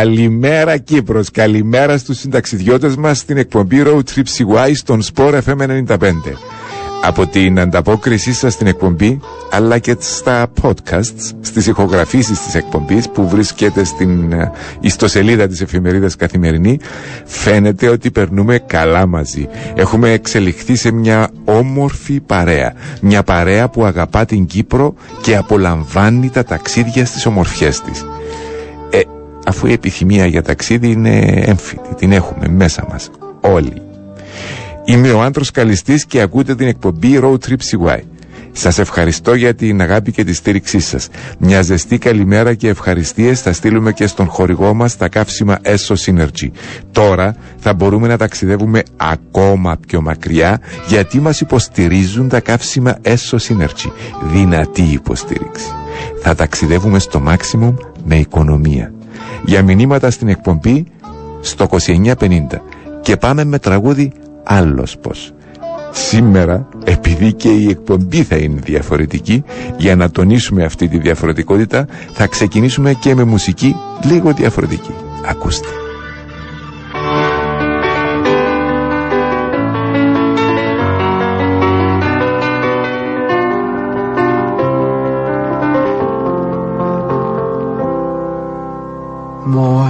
Καλημέρα Κύπρος, καλημέρα στους συνταξιδιώτες μας στην εκπομπή Road Trip CY στον Sport FM 95. Από την ανταπόκρισή σας στην εκπομπή, αλλά και στα podcasts, στις ηχογραφήσεις της εκπομπής που βρίσκεται στην ε, ιστοσελίδα της εφημερίδας Καθημερινή, φαίνεται ότι περνούμε καλά μαζί. Έχουμε εξελιχθεί σε μια όμορφη παρέα. Μια παρέα που αγαπά την Κύπρο και απολαμβάνει τα ταξίδια στις ομορφιές της αφού η επιθυμία για ταξίδι είναι έμφυτη, την έχουμε μέσα μας όλοι. Είμαι ο Άντρος Καλιστής και ακούτε την εκπομπή Road Trip CY. Σας ευχαριστώ για την αγάπη και τη στήριξή σας. Μια ζεστή καλημέρα και ευχαριστίες θα στείλουμε και στον χορηγό μας τα καύσιμα ESO Synergy. Τώρα θα μπορούμε να ταξιδεύουμε ακόμα πιο μακριά γιατί μας υποστηρίζουν τα καύσιμα ESO Synergy. Δυνατή υποστήριξη. Θα ταξιδεύουμε στο maximum με οικονομία για μηνύματα στην εκπομπή στο 2950 και πάμε με τραγούδι άλλος πως. Σήμερα, επειδή και η εκπομπή θα είναι διαφορετική, για να τονίσουμε αυτή τη διαφορετικότητα, θα ξεκινήσουμε και με μουσική λίγο διαφορετική. Ακούστε.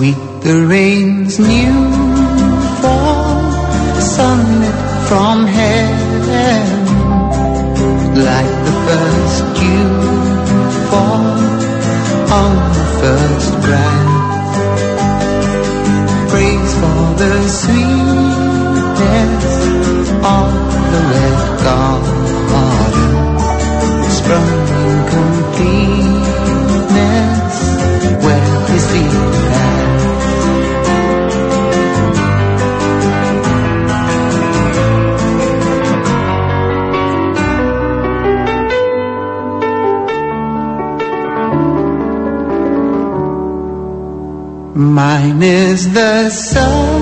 rain's new fall, sunlit from heaven, like the first dew fall on the first grass. Praise for the sweetness of the red garden, Mine is the sunlight,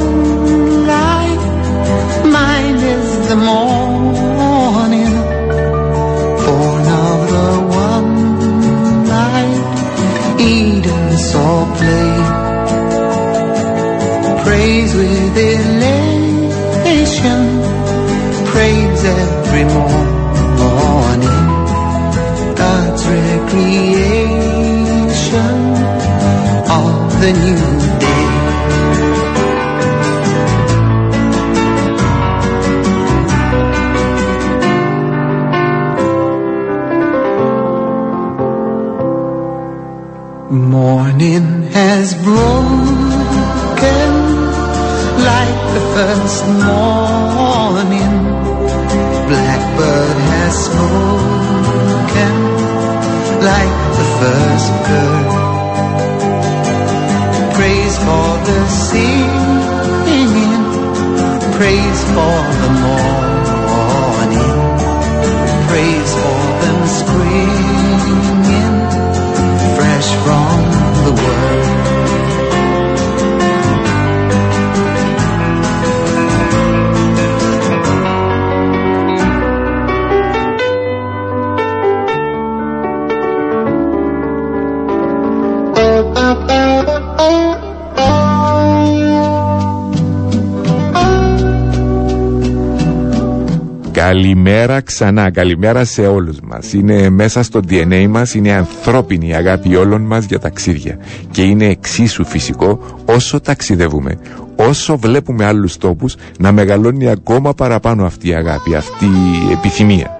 Καλημέρα ξανά, καλημέρα σε όλους μας. Είναι μέσα στο DNA μας, είναι ανθρώπινη η αγάπη όλων μας για ταξίδια. Και είναι εξίσου φυσικό όσο ταξιδεύουμε, όσο βλέπουμε άλλους τόπους να μεγαλώνει ακόμα παραπάνω αυτή η αγάπη, αυτή η επιθυμία.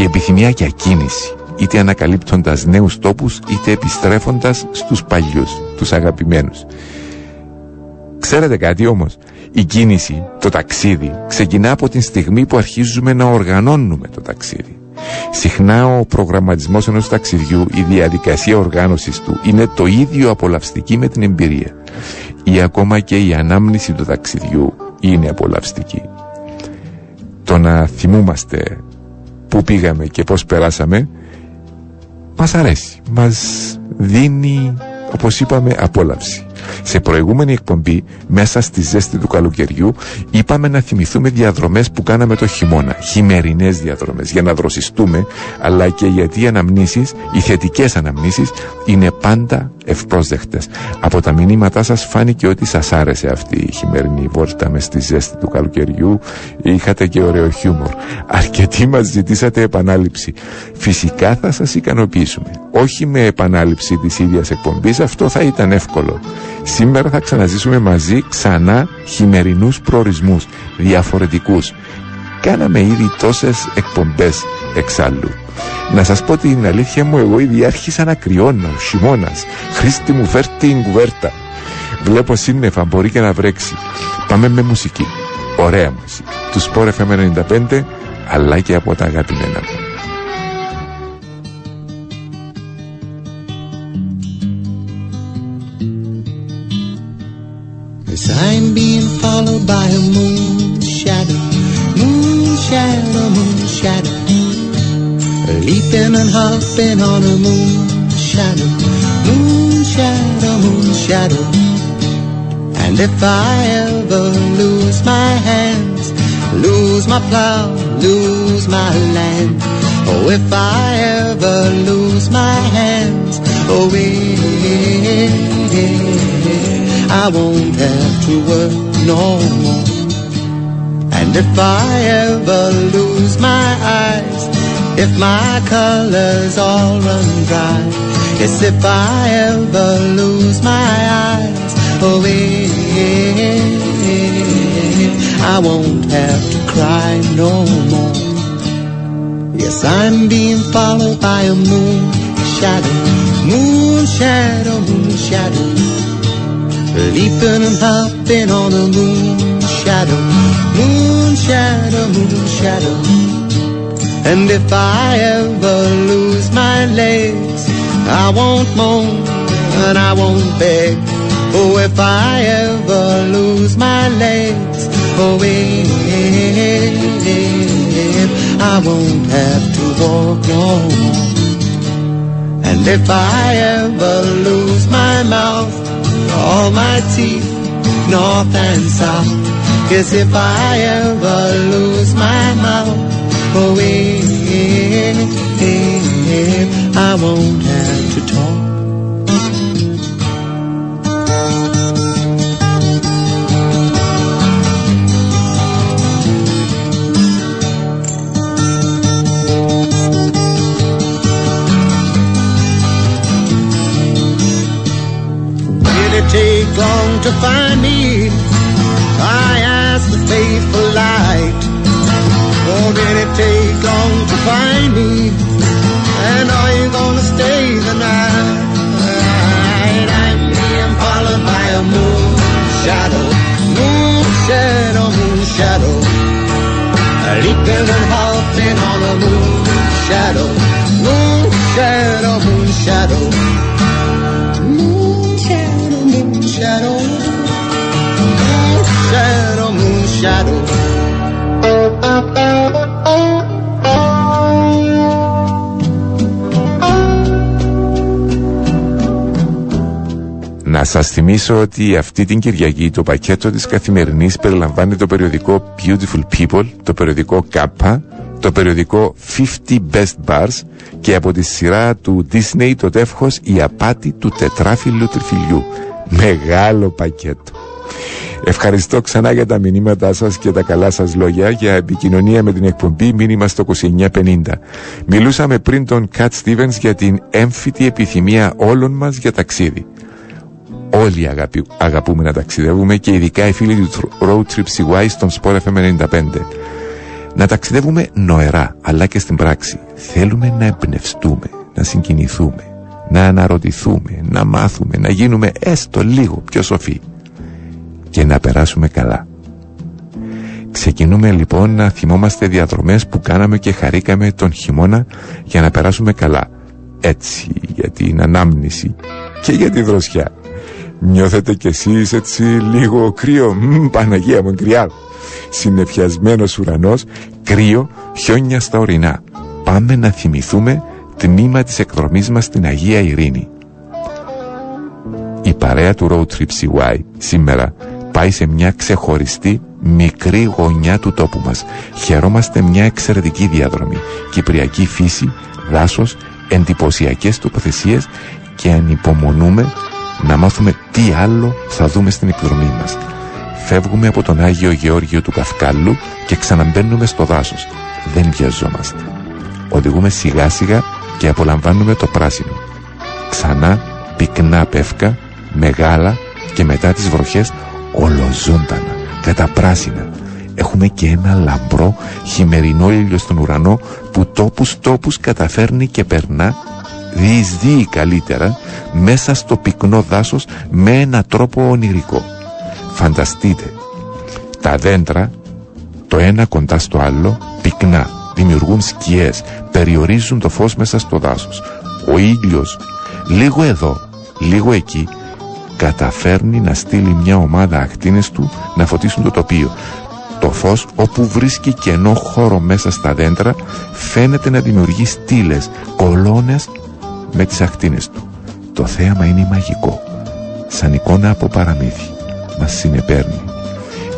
Η επιθυμία για κίνηση, είτε ανακαλύπτοντας νέους τόπους, είτε επιστρέφοντας στους παλιούς, τους αγαπημένους. Ξέρετε κάτι όμως, η κίνηση, το ταξίδι, ξεκινά από την στιγμή που αρχίζουμε να οργανώνουμε το ταξίδι. Συχνά ο προγραμματισμός ενός ταξιδιού, η διαδικασία οργάνωσης του είναι το ίδιο απολαυστική με την εμπειρία. Ή ακόμα και η ανάμνηση του ταξιδιού είναι απολαυστική. Το να θυμούμαστε πού πήγαμε και πώς περάσαμε μας αρέσει, μας δίνει όπως είπαμε απόλαυση. Σε προηγούμενη εκπομπή, μέσα στη ζέστη του καλοκαιριού, είπαμε να θυμηθούμε διαδρομές που κάναμε το χειμώνα, χειμερινές διαδρομές, για να δροσιστούμε, αλλά και γιατί οι αναμνήσεις, οι θετικές αναμνήσεις, είναι πάντα ευπρόσδεκτες. Από τα μηνύματά σας φάνηκε ότι σας άρεσε αυτή η χειμερινή βόλτα μες στη ζέστη του καλοκαιριού, είχατε και ωραίο χιούμορ. Αρκετοί μας ζητήσατε επανάληψη. Φυσικά θα σας ικανοποιήσουμε. Όχι με επανάληψη της ίδιας εκπομπής, αυτό θα ήταν εύκολο. Σήμερα θα ξαναζήσουμε μαζί ξανά χειμερινούς προορισμούς, διαφορετικούς. Κάναμε ήδη τόσες εκπομπές εξάλλου. Να σας πω την αλήθεια μου, εγώ ήδη άρχισα να κρυώνω, χειμώνας. Χρήστη μου φέρ την κουβέρτα. Βλέπω σύννεφα, μπορεί και να βρέξει. Πάμε με μουσική. Ωραία μουσική. Τους Sport FM 95, αλλά και από τα αγαπημένα μου. By a moon shadow, moon shadow, moon shadow. Leaping and hopping on a moon shadow, moon shadow, moon shadow. And if I ever lose my hands, lose my plow, lose my land. Oh, if I ever lose my hands, oh, eh, I won't have to work no more. And if I ever lose my eyes, if my colors all run dry, yes, if I ever lose my eyes, oh, eh, I won't have to cry no more. Yes, I'm being followed by a moon shadow, moon shadow, moon shadow. Leaping and hopping on a moon shadow, moon shadow, moon shadow. And if I ever lose my legs, I won't moan and I won't beg. Oh, if I ever lose my legs, oh, eh, I won't have to walk no more. And if I ever lose my mouth, all my teeth, north and south. Yes, if I ever lose my mouth, oh, eh, I won't have to talk. Long to find me? I ask the faithful light. Did it take long to find me? And are you gonna stay the night? I'm being followed by a moon shadow, moon shadow, moon shadow. Leaping and hopping on a moon shadow, moon shadow, moon shadow. Shadow, moon shadow. Να σας θυμίσω ότι αυτή την Κυριακή το πακέτο της καθημερινής περιλαμβάνει το περιοδικό Beautiful People, το περιοδικό Kappa, το περιοδικό 50 Best Bars και από τη σειρά του Disney το τεύχος «Η απάτη του τετράφυλλου τριφυλιού». Μεγάλο πακέτο. Ευχαριστώ ξανά για τα μηνύματά σας και τα καλά σας λόγια για επικοινωνία με την εκπομπή μήνυμα στο 2950. Μιλούσαμε πριν τον Κατ Stevens για την έμφυτη επιθυμία όλων μας για ταξίδι. Όλοι αγαπη, αγαπούμε να ταξιδεύουμε και ειδικά οι φίλοι του Road Trip CY στον Sport FM 95. Να ταξιδεύουμε νοερά, αλλά και στην πράξη. Θέλουμε να εμπνευστούμε, να συγκινηθούμε, να αναρωτηθούμε, να μάθουμε, να γίνουμε έστω λίγο πιο σοφοί. Και να περάσουμε καλά. Ξεκινούμε λοιπόν να θυμόμαστε διαδρομές που κάναμε και χαρήκαμε τον χειμώνα για να περάσουμε καλά. Έτσι για την ανάμνηση και για τη δροσιά. Νιώθετε κι εσείς έτσι λίγο κρύο, Μ, Παναγία μου κρυά. Συνεφιασμένος ουρανός, κρύο, χιόνια στα ορεινά. Πάμε να θυμηθούμε τμήμα της εκδρομής μας στην Αγία Ειρήνη. Η παρέα του Road Trip CY σήμερα πάει σε μια ξεχωριστή μικρή γωνιά του τόπου μας. Χαιρόμαστε μια εξαιρετική διαδρομή. Κυπριακή φύση, δάσος, εντυπωσιακές τοποθεσίες και ανυπομονούμε να μάθουμε τι άλλο θα δούμε στην εκδρομή μας. Φεύγουμε από τον Άγιο Γεώργιο του Καυκάλου και ξαναμπαίνουμε στο δάσος. Δεν βιαζόμαστε. Οδηγούμε σιγά σιγά και απολαμβάνουμε το πράσινο. Ξανά πυκνά πεύκα, μεγάλα και μετά τις βροχές ολοζώντανα, καταπράσινα. Έχουμε και ένα λαμπρό χειμερινό ήλιο στον ουρανό που τόπους τόπους καταφέρνει και περνά διεισδύει καλύτερα μέσα στο πυκνό δάσος με ένα τρόπο ονειρικό. Φανταστείτε, τα δέντρα το ένα κοντά στο άλλο πυκνά, δημιουργούν σκιές, περιορίζουν το φως μέσα στο δάσος. Ο ήλιος λίγο εδώ, λίγο εκεί καταφέρνει να στείλει μια ομάδα ακτίνες του να φωτίσουν το τοπίο. Το φως όπου βρίσκει κενό χώρο μέσα στα δέντρα φαίνεται να δημιουργεί στήλες, κολόνες με τις ακτίνες του. Το θέαμα είναι μαγικό, σαν εικόνα από παραμύθι. Μας συνεπέρνει.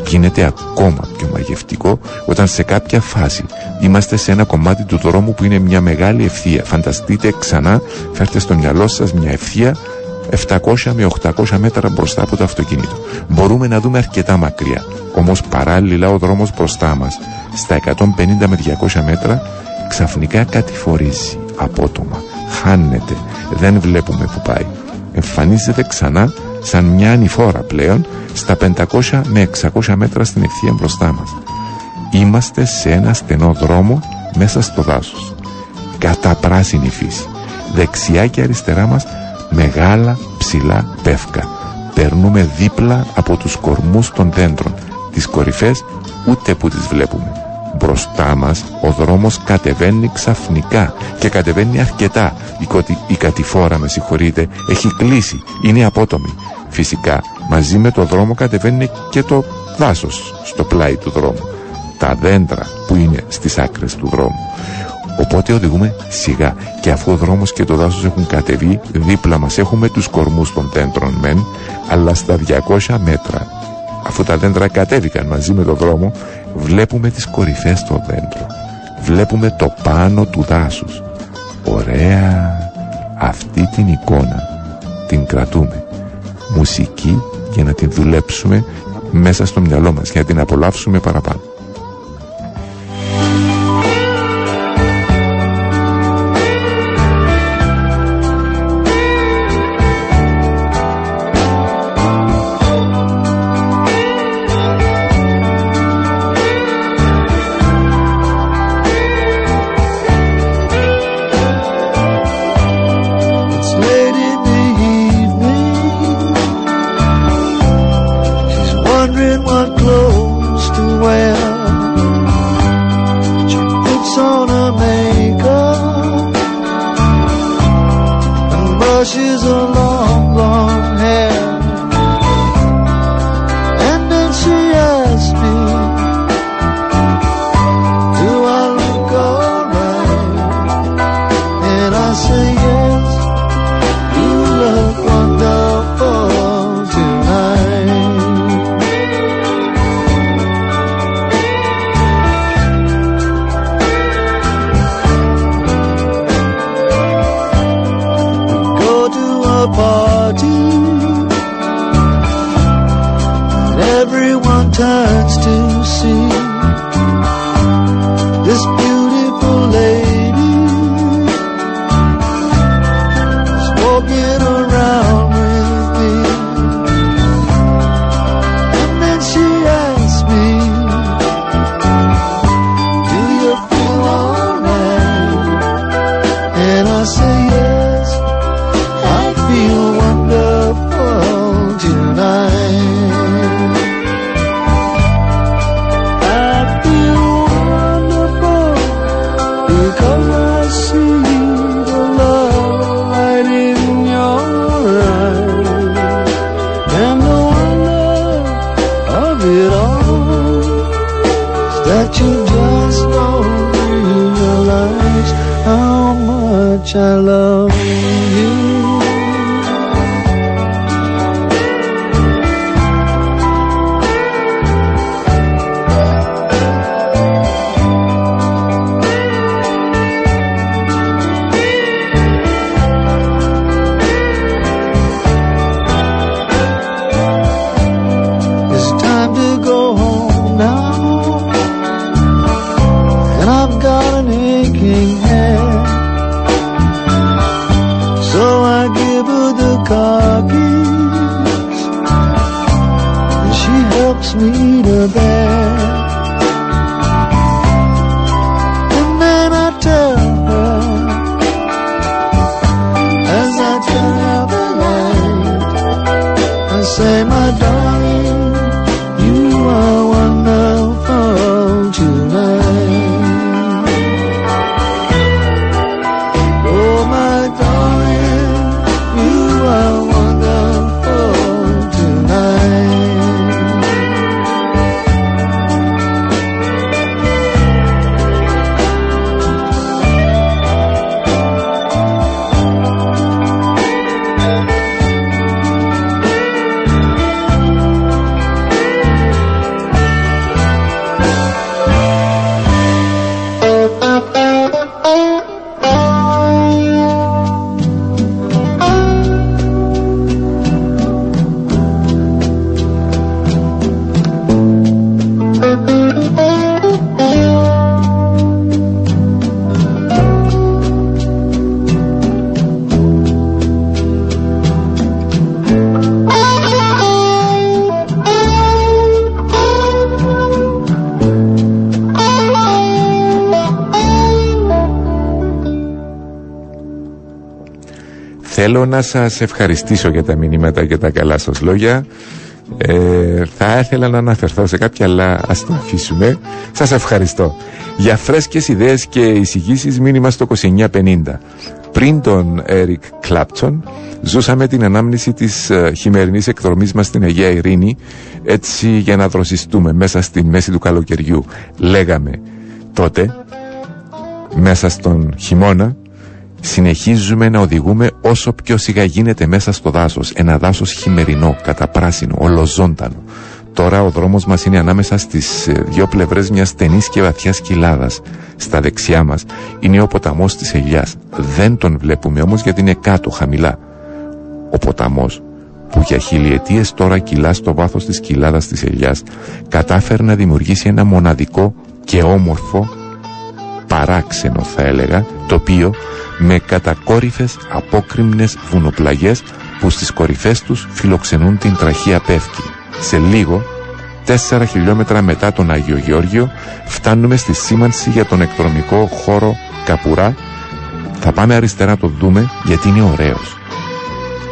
Γίνεται ακόμα πιο μαγευτικό όταν σε κάποια φάση είμαστε σε ένα κομμάτι του δρόμου που είναι μια μεγάλη ευθεία. Φανταστείτε ξανά, φέρτε στο μυαλό σας μια ευθεία 700 με 800 μέτρα μπροστά από το αυτοκίνητο. Μπορούμε να δούμε αρκετά μακριά. Όμως παράλληλα ο δρόμος μπροστά μας, στα 150 με 200 μέτρα, ξαφνικά κατηφορίζει απότομα. Χάνεται. Δεν βλέπουμε που πάει. Εμφανίζεται ξανά σαν μια ανηφόρα πλέον στα 500 με 600 μέτρα στην ευθεία μπροστά μας. Είμαστε σε ένα στενό δρόμο μέσα στο δάσος. Κατά πράσινη φύση. Δεξιά και αριστερά μας μεγάλα ψηλά πεύκα. Περνούμε δίπλα από τους κορμούς των δέντρων. Τις κορυφές ούτε που τις βλέπουμε. Μπροστά μας ο δρόμος κατεβαίνει ξαφνικά και κατεβαίνει αρκετά. Η, η κατηφόρα, με συγχωρείτε, έχει κλείσει. Είναι απότομη. Φυσικά, μαζί με το δρόμο κατεβαίνει και το δάσος στο πλάι του δρόμου. Τα δέντρα που είναι στις άκρες του δρόμου. Οπότε οδηγούμε σιγά. Και αφού ο δρόμος και το δάσος έχουν κατεβεί δίπλα μας έχουμε τους κορμούς των δέντρων μεν αλλά στα 200 μέτρα. Αφού τα δέντρα κατέβηκαν μαζί με το δρόμο βλέπουμε τις κορυφές των δέντρων. Βλέπουμε το πάνω του δάσους. Ωραία! Αυτή την εικόνα την κρατούμε. Μουσική για να την δουλέψουμε μέσα στο μυαλό μας για να την απολαύσουμε παραπάνω greener bed. Να σας ευχαριστήσω για τα μηνύματα και τα καλά σας λόγια. Ε, θα ήθελα να αναφερθώ σε κάποια, αλλά ας το αφήσουμε. Σας ευχαριστώ. Για φρέσκες ιδέες και εισηγήσεις μήνυμα στο 2950. Πριν τον Έρικ Κλάπτσον, ζούσαμε την ανάμνηση της ε, χειμερινής εκδρομής μας στην Αγία Ειρήνη, έτσι για να δροσιστούμε μέσα στη μέση του καλοκαιριού. Λέγαμε τότε, μέσα στον χειμώνα, συνεχίζουμε να οδηγούμε όσο πιο σιγά γίνεται μέσα στο δάσος. Ένα δάσος χειμερινό, καταπράσινο, ολοζώντανο. Τώρα ο δρόμος μας είναι ανάμεσα στις ε, δύο πλευρές μιας στενής και βαθιάς κοιλάδας. Στα δεξιά μας είναι ο ποταμός της Ελιάς. Δεν τον βλέπουμε όμως γιατί είναι κάτω, χαμηλά. Ο ποταμός που για χιλιετίες τώρα κυλά στο βάθος της κοιλάδας της Ελιάς κατάφερε να δημιουργήσει ένα μοναδικό και όμορφο παράξενο θα έλεγα τοπίο με κατακόρυφες απόκριμνες βουνοπλαγιές που στις κορυφές τους φιλοξενούν την τραχία πεύκη. Σε λίγο, τέσσερα χιλιόμετρα μετά τον Άγιο Γεώργιο, φτάνουμε στη σήμανση για τον εκδρομικό χώρο Καπουρά. Θα πάμε αριστερά να το δούμε γιατί είναι ωραίος.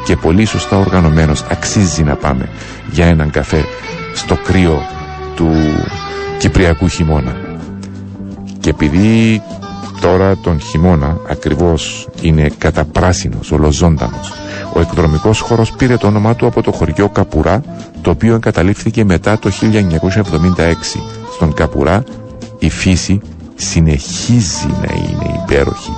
Και πολύ σωστά οργανωμένος. Αξίζει να πάμε για έναν καφέ στο κρύο του Κυπριακού χειμώνα. Και επειδή τώρα τον χειμώνα ακριβώς είναι καταπράσινος, ολοζώντανος. Ο εκδρομικός χώρος πήρε το όνομά του από το χωριό Καπουρά, το οποίο εγκαταλείφθηκε μετά το 1976. Στον Καπουρά η φύση συνεχίζει να είναι υπέροχη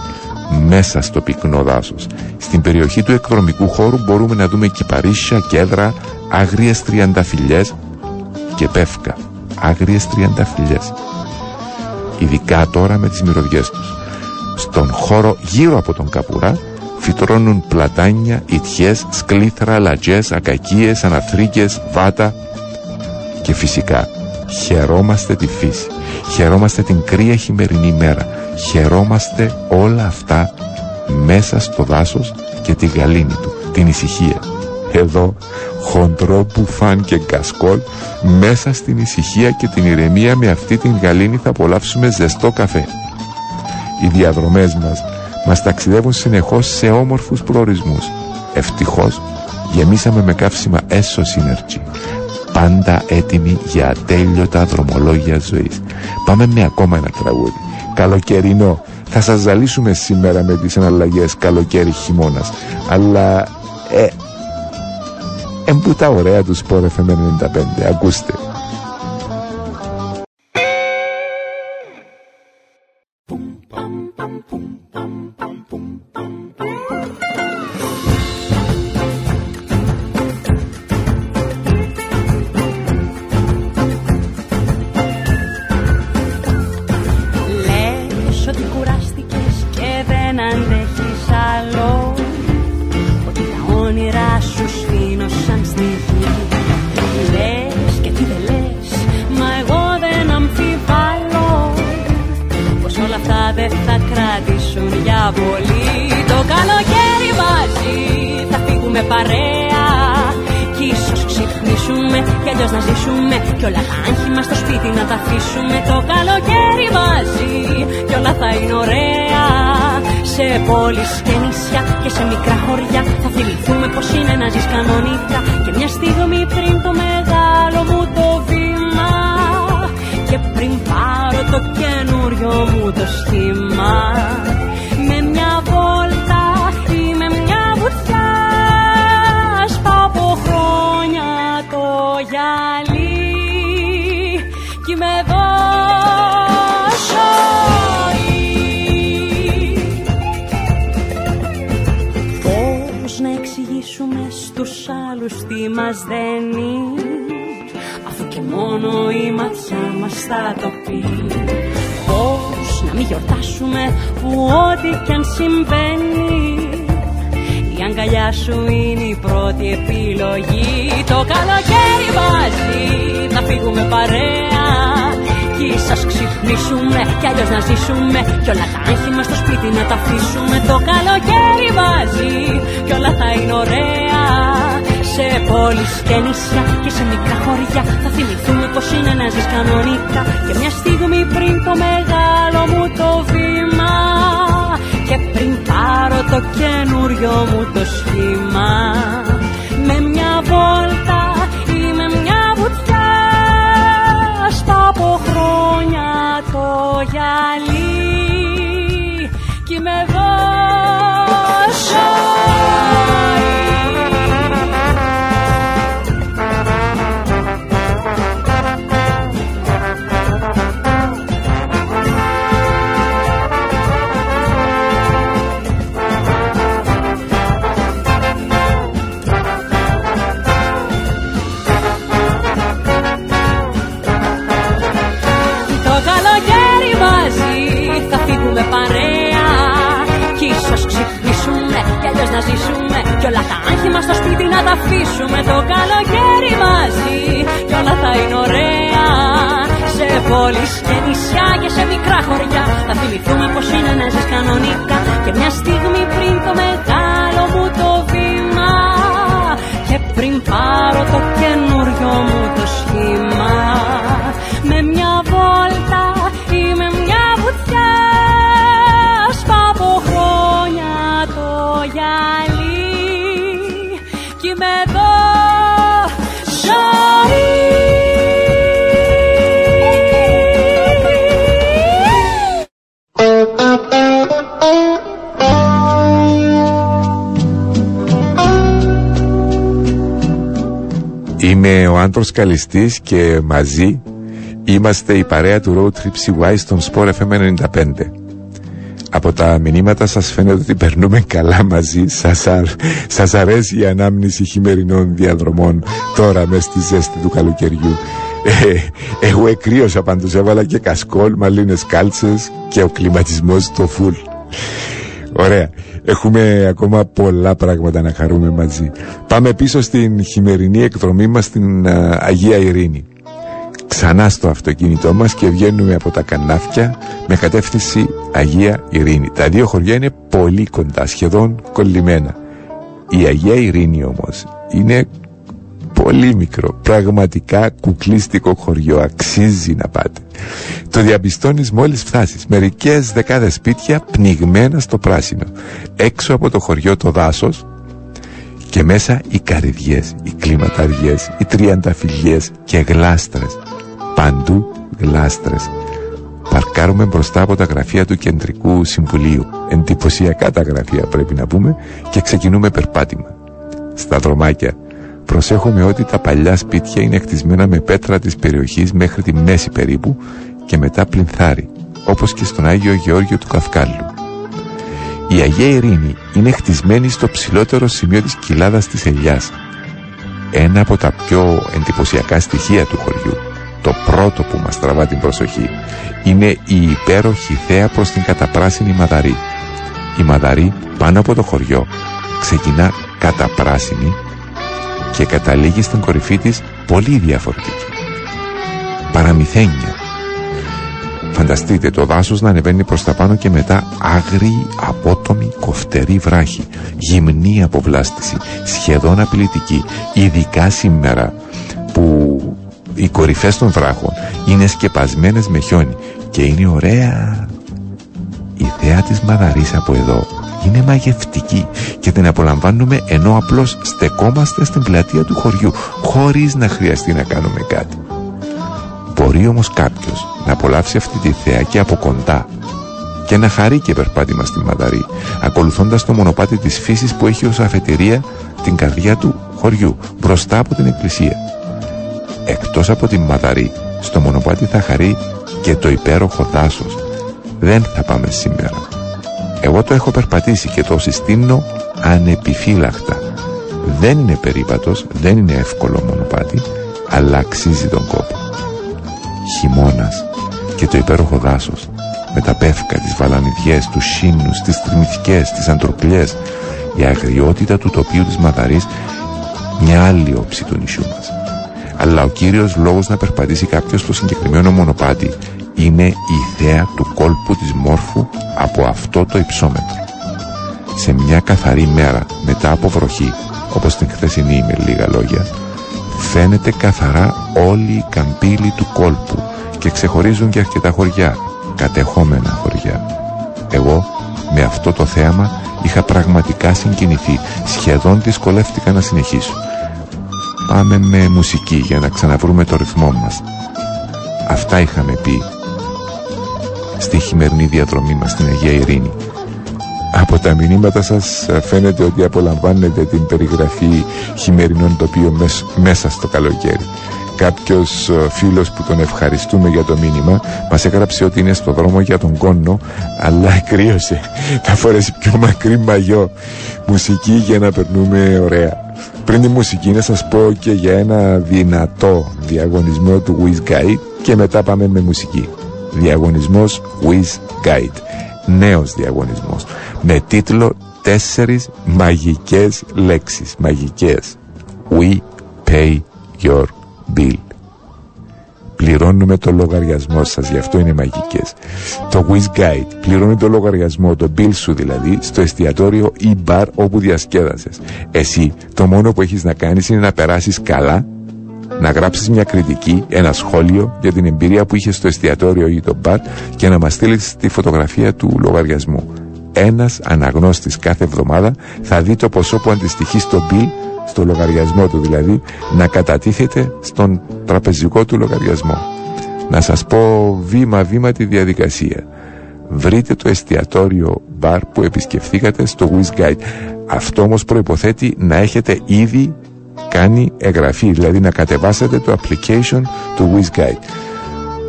μέσα στο πυκνό δάσος. Στην περιοχή του εκδρομικού χώρου μπορούμε να δούμε κυπαρίσια, κέδρα, άγριες τριανταφυλιές και πεύκα. Άγριες τριανταφυλιές ειδικά τώρα με τις μυρωδιές τους. Στον χώρο γύρω από τον Καπουρά φυτρώνουν πλατάνια, ιτιές, σκλήθρα, λατζές, ακακίες, αναθρίκες, βάτα και φυσικά χαιρόμαστε τη φύση. Χαιρόμαστε την κρύα χειμερινή μέρα. Χαιρόμαστε όλα αυτά μέσα στο δάσος και τη γαλήνη του, την ησυχία. Εδώ, χοντρό μπουφάν και γκασκόλ, μέσα στην ησυχία και την ηρεμία με αυτή την γαλήνη θα απολαύσουμε ζεστό καφέ. Οι διαδρομές μας μας ταξιδεύουν συνεχώς σε όμορφους προορισμούς. Ευτυχώς γεμίσαμε με καύσιμα έσω Synergy. Πάντα έτοιμοι για ατέλειωτα δρομολόγια ζωής. Πάμε με ακόμα ένα τραγούδι. Καλοκαιρινό. Θα σας ζαλίσουμε σήμερα με τις αναλλαγές καλοκαίρι χειμώνας. Αλλά ε, εμπού τα ωραία τους Sport FM 95. Ακούστε. al Είμαστε στο σπίτι να τα αφήσουμε το καλοκαίρι μαζί. Κι όλα θα είναι ωραία. Σε πόλεις και νησιά και σε μικρά χωριά. Θα θυμηθούμε πως είναι να ζεις κανονικά. Και μια στιγμή πριν το μεγάλο μου το βήμα. Και πριν πάρω το καινούριο μου το σχήμα. Με μια Άντρος Καλιστής και μαζί είμαστε η παρέα του Road Trip CY στον Sport FM 95. Από τα μηνύματα σας φαίνεται ότι περνούμε καλά μαζί. Σας, αρ, σας αρέσει η ανάμνηση χειμερινών διαδρομών τώρα μες στη ζέστη του καλοκαιριού. Ε, εγώ εκρύωσα πάντως έβαλα και κασκόλ, μαλλίνες κάλτσες και ο κλιματισμός στο φουλ Ωραία. Έχουμε ακόμα πολλά πράγματα να χαρούμε μαζί. Πάμε πίσω στην χειμερινή εκδρομή μας στην Αγία Ειρήνη. Ξανά στο αυτοκίνητό μας και βγαίνουμε από τα κανάφια με κατεύθυνση Αγία Ειρήνη. Τα δύο χωριά είναι πολύ κοντά, σχεδόν κολλημένα. Η Αγία Ειρήνη όμως είναι πολύ μικρό, πραγματικά κουκλίστικο χωριό, αξίζει να πάτε. Το διαπιστώνεις μόλις φτάσεις, μερικές δεκάδες σπίτια πνιγμένα στο πράσινο. Έξω από το χωριό το δάσος και μέσα οι καρυδιές, οι κλιματαριές, οι τριανταφυλιές και γλάστρες. Παντού γλάστρες. Παρκάρουμε μπροστά από τα γραφεία του Κεντρικού Συμβουλίου. Εντυπωσιακά τα γραφεία πρέπει να πούμε και ξεκινούμε περπάτημα. Στα δρομάκια Προσέχουμε ότι τα παλιά σπίτια είναι χτισμένα με πέτρα της περιοχής μέχρι τη μέση περίπου και μετά πλυνθάρι, όπως και στον Άγιο Γεώργιο του Καυκάλου. Η Αγία Ειρήνη είναι χτισμένη στο ψηλότερο σημείο της κοιλάδας της Ελιάς. Ένα από τα πιο εντυπωσιακά στοιχεία του χωριού, το πρώτο που μας τραβά την προσοχή, είναι η υπέροχη θέα προς την καταπράσινη Μαδαρή. Η Μαδαρή πάνω από το χωριό ξεκινά καταπράσινη και καταλήγει στην κορυφή της πολύ διαφορετική. Παραμυθένια, Φανταστείτε το δάσος να ανεβαίνει προς τα πάνω και μετά άγριη, απότομη, κοφτερή βράχη, γυμνή αποβλάστηση, σχεδόν απειλητική, ειδικά σήμερα που οι κορυφές των βράχων είναι σκεπασμένες με χιόνι και είναι ωραία. Η θέα της Μαδαρής από εδώ είναι μαγευτική και την απολαμβάνουμε ενώ απλώς στεκόμαστε στην πλατεία του χωριού χωρίς να χρειαστεί να κάνουμε κάτι. Μπορεί όμως κάποιος να απολαύσει αυτή τη θέα και από κοντά και να χαρεί και περπάτημα στη Μαδαρή ακολουθώντας το μονοπάτι της φύσης που έχει ως αφετηρία την καρδιά του χωριού μπροστά από την εκκλησία. Εκτός από την Μαδαρή στο μονοπάτι θα χαρεί και το υπέροχο δάσος. Δεν θα πάμε σήμερα. Εγώ το έχω περπατήσει και το συστήνω ανεπιφύλακτα. Δεν είναι περίπατος, δεν είναι εύκολο μονοπάτι, αλλά αξίζει τον κόπο χειμώνας και το υπέροχο δάσος με τα πεύκα, τις βαλανιδιές, τους σύνους, τις τριμηθικές, τις αντροκλιές η αγριότητα του τοπίου της Μαδαρής μια άλλη όψη του νησιού μας. Αλλά ο κύριος λόγος να περπατήσει κάποιος στο συγκεκριμένο μονοπάτι είναι η ιδέα του κόλπου της μόρφου από αυτό το υψόμετρο. Σε μια καθαρή μέρα μετά από βροχή, όπως την χθεσινή με λίγα λόγια, φαίνεται καθαρά όλη η καμπύλη του κόλπου και ξεχωρίζουν και αρκετά χωριά, κατεχόμενα χωριά. Εγώ με αυτό το θέαμα είχα πραγματικά συγκινηθεί, σχεδόν δυσκολεύτηκα να συνεχίσω. Πάμε με μουσική για να ξαναβρούμε το ρυθμό μας. Αυτά είχαμε πει στη χειμερινή διαδρομή μας στην Αγία Ειρήνη. Από τα μηνύματα σας φαίνεται ότι απολαμβάνετε την περιγραφή χειμερινών τοπίων μέσα στο καλοκαίρι. Κάποιος ε, φίλος που τον ευχαριστούμε για το μήνυμα μας έγραψε ότι είναι στο δρόμο για τον κόνο αλλά κρύωσε. Θα φορέσει πιο μακρύ μαγιό. Μουσική για να περνούμε ωραία. Πριν τη μουσική να σας πω και για ένα δυνατό διαγωνισμό του Wiz Guide και μετά πάμε με μουσική. Διαγωνισμός Wiz Guide. Νέος διαγωνισμός. Με τίτλο τέσσερις μαγικές λέξεις. Μαγικές. We pay your bill. Πληρώνουμε το λογαριασμό σας, γι' αυτό είναι μαγικές. Το Wiz Guide πληρώνει το λογαριασμό, το bill σου δηλαδή, στο εστιατόριο ή bar όπου διασκέδασες. Εσύ το μόνο που έχεις να κάνεις είναι να περάσεις καλά, να γράψεις μια κριτική, ένα σχόλιο για την εμπειρία που είχες στο εστιατόριο ή το bar και να μας στείλεις τη φωτογραφία του λογαριασμού. Ένας αναγνώστης κάθε εβδομάδα θα δει το ποσό που αντιστοιχεί στο bill στο λογαριασμό του δηλαδή να κατατίθεται στον τραπεζικό του λογαριασμό. Να σας πω βήμα βήμα τη διαδικασία. Βρείτε το εστιατόριο μπαρ που επισκεφθήκατε στο Wiz Guide. Αυτό όμως προϋποθέτει να έχετε ήδη κάνει εγγραφή δηλαδή να κατεβάσετε το application του Wiz Guide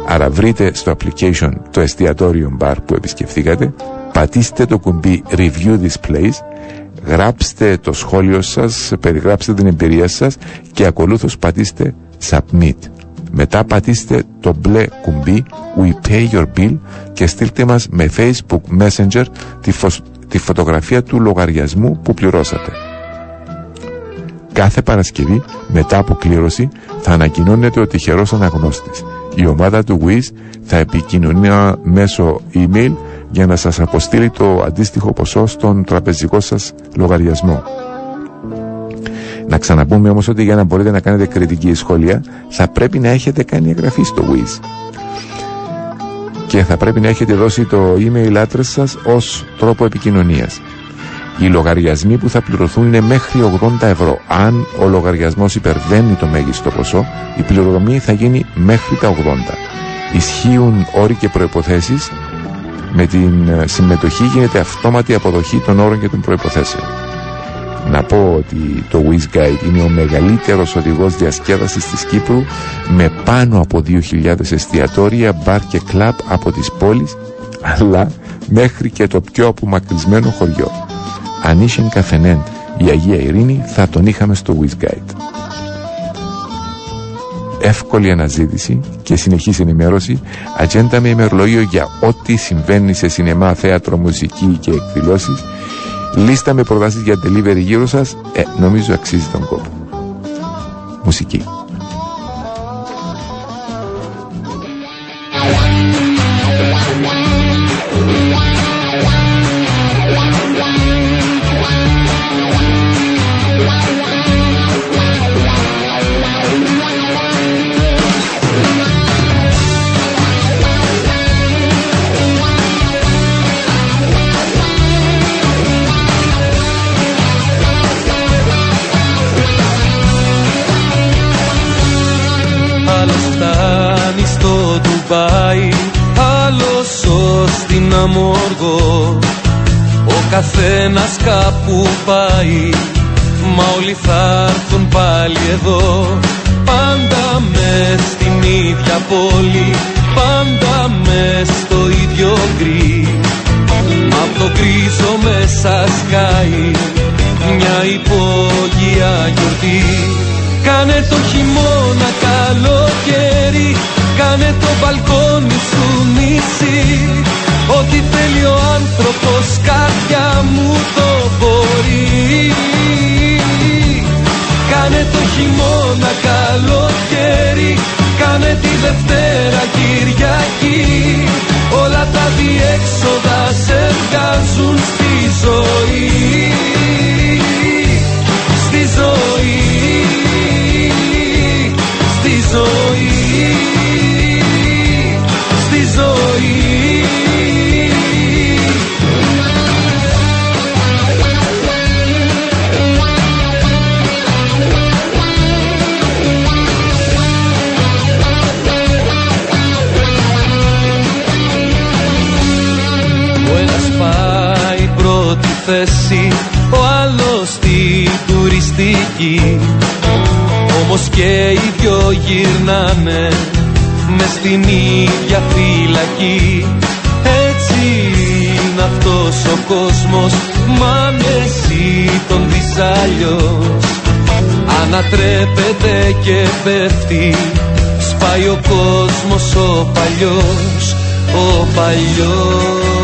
άρα βρείτε στο application το εστιατόριο μπαρ που επισκεφθήκατε πατήστε το κουμπί Review This Place γράψτε το σχόλιο σας, περιγράψτε την εμπειρία σας και ακολούθως πατήστε Submit. Μετά πατήστε το μπλε κουμπί We Pay Your Bill και στείλτε μας με Facebook Messenger τη, τη φωτογραφία του λογαριασμού που πληρώσατε. Κάθε Παρασκευή μετά από κλήρωση θα ανακοινώνεται ο τυχερός αναγνώστης. Η ομάδα του Wiz θα επικοινωνεί μέσω email για να σας αποστείλει το αντίστοιχο ποσό στον τραπεζικό σας λογαριασμό. Να ξαναπούμε όμως ότι για να μπορείτε να κάνετε κριτική σχόλια θα πρέπει να έχετε κάνει εγγραφή στο Wiz και θα πρέπει να έχετε δώσει το email address σας ως τρόπο επικοινωνίας. Οι λογαριασμοί που θα πληρωθούν είναι μέχρι 80 ευρώ. Αν ο λογαριασμός υπερβαίνει το μέγιστο ποσό, η πληρωμή θα γίνει μέχρι τα 80. Ισχύουν όροι και προϋποθέσεις με την ε, συμμετοχή γίνεται αυτόματη αποδοχή των όρων και των προϋποθέσεων. Να πω ότι το Wiz Guide είναι ο μεγαλύτερος οδηγός διασκέδασης της Κύπρου με πάνω από 2.000 εστιατόρια, μπαρ και κλαμπ από τις πόλεις αλλά μέχρι και το πιο απομακρυσμένο χωριό. Αν είχε καφενέν η Αγία Ειρήνη θα τον είχαμε στο WizGuide. Εύκολη αναζήτηση και συνεχής ενημέρωση, ατζέντα με ημερολόγιο για ό,τι συμβαίνει σε σινεμά, θέατρο, μουσική και εκδηλώσεις, λίστα με προτάσεις για delivery γύρω σας, ε, νομίζω αξίζει τον κόπο. Μουσική. Καθένας κάπου πάει. Μα όλοι θα έρθουν πάλι εδώ. Πάντα με στην ίδια πόλη. Πάντα με στο ίδιο γκρι. Μα απ' το γκρίζο μέσα σκάει. Μια υπόγεια γιορτή. Κάνε το χειμώνα καλοκαίρι. Κάνε το μπαλκόνι σου νησί Ό,τι θέλει ο άνθρωπος καρδιά μου το μπορεί. Κάνε το χειμώνα καλοκαίρι Κάνε τη Δευτέρα Κυριακή. Όλα τα διέξοδα σε βγάζουν στη ζωή. Στη ζωή. Στη ζωή τουριστική Όμως και οι δυο γυρνάνε μες στην ίδια φυλακή. Έτσι είναι αυτός ο κόσμος μα εσύ τον δεις αλλιώς. Ανατρέπεται και πέφτει σπάει ο κόσμος ο παλιός ο παλιός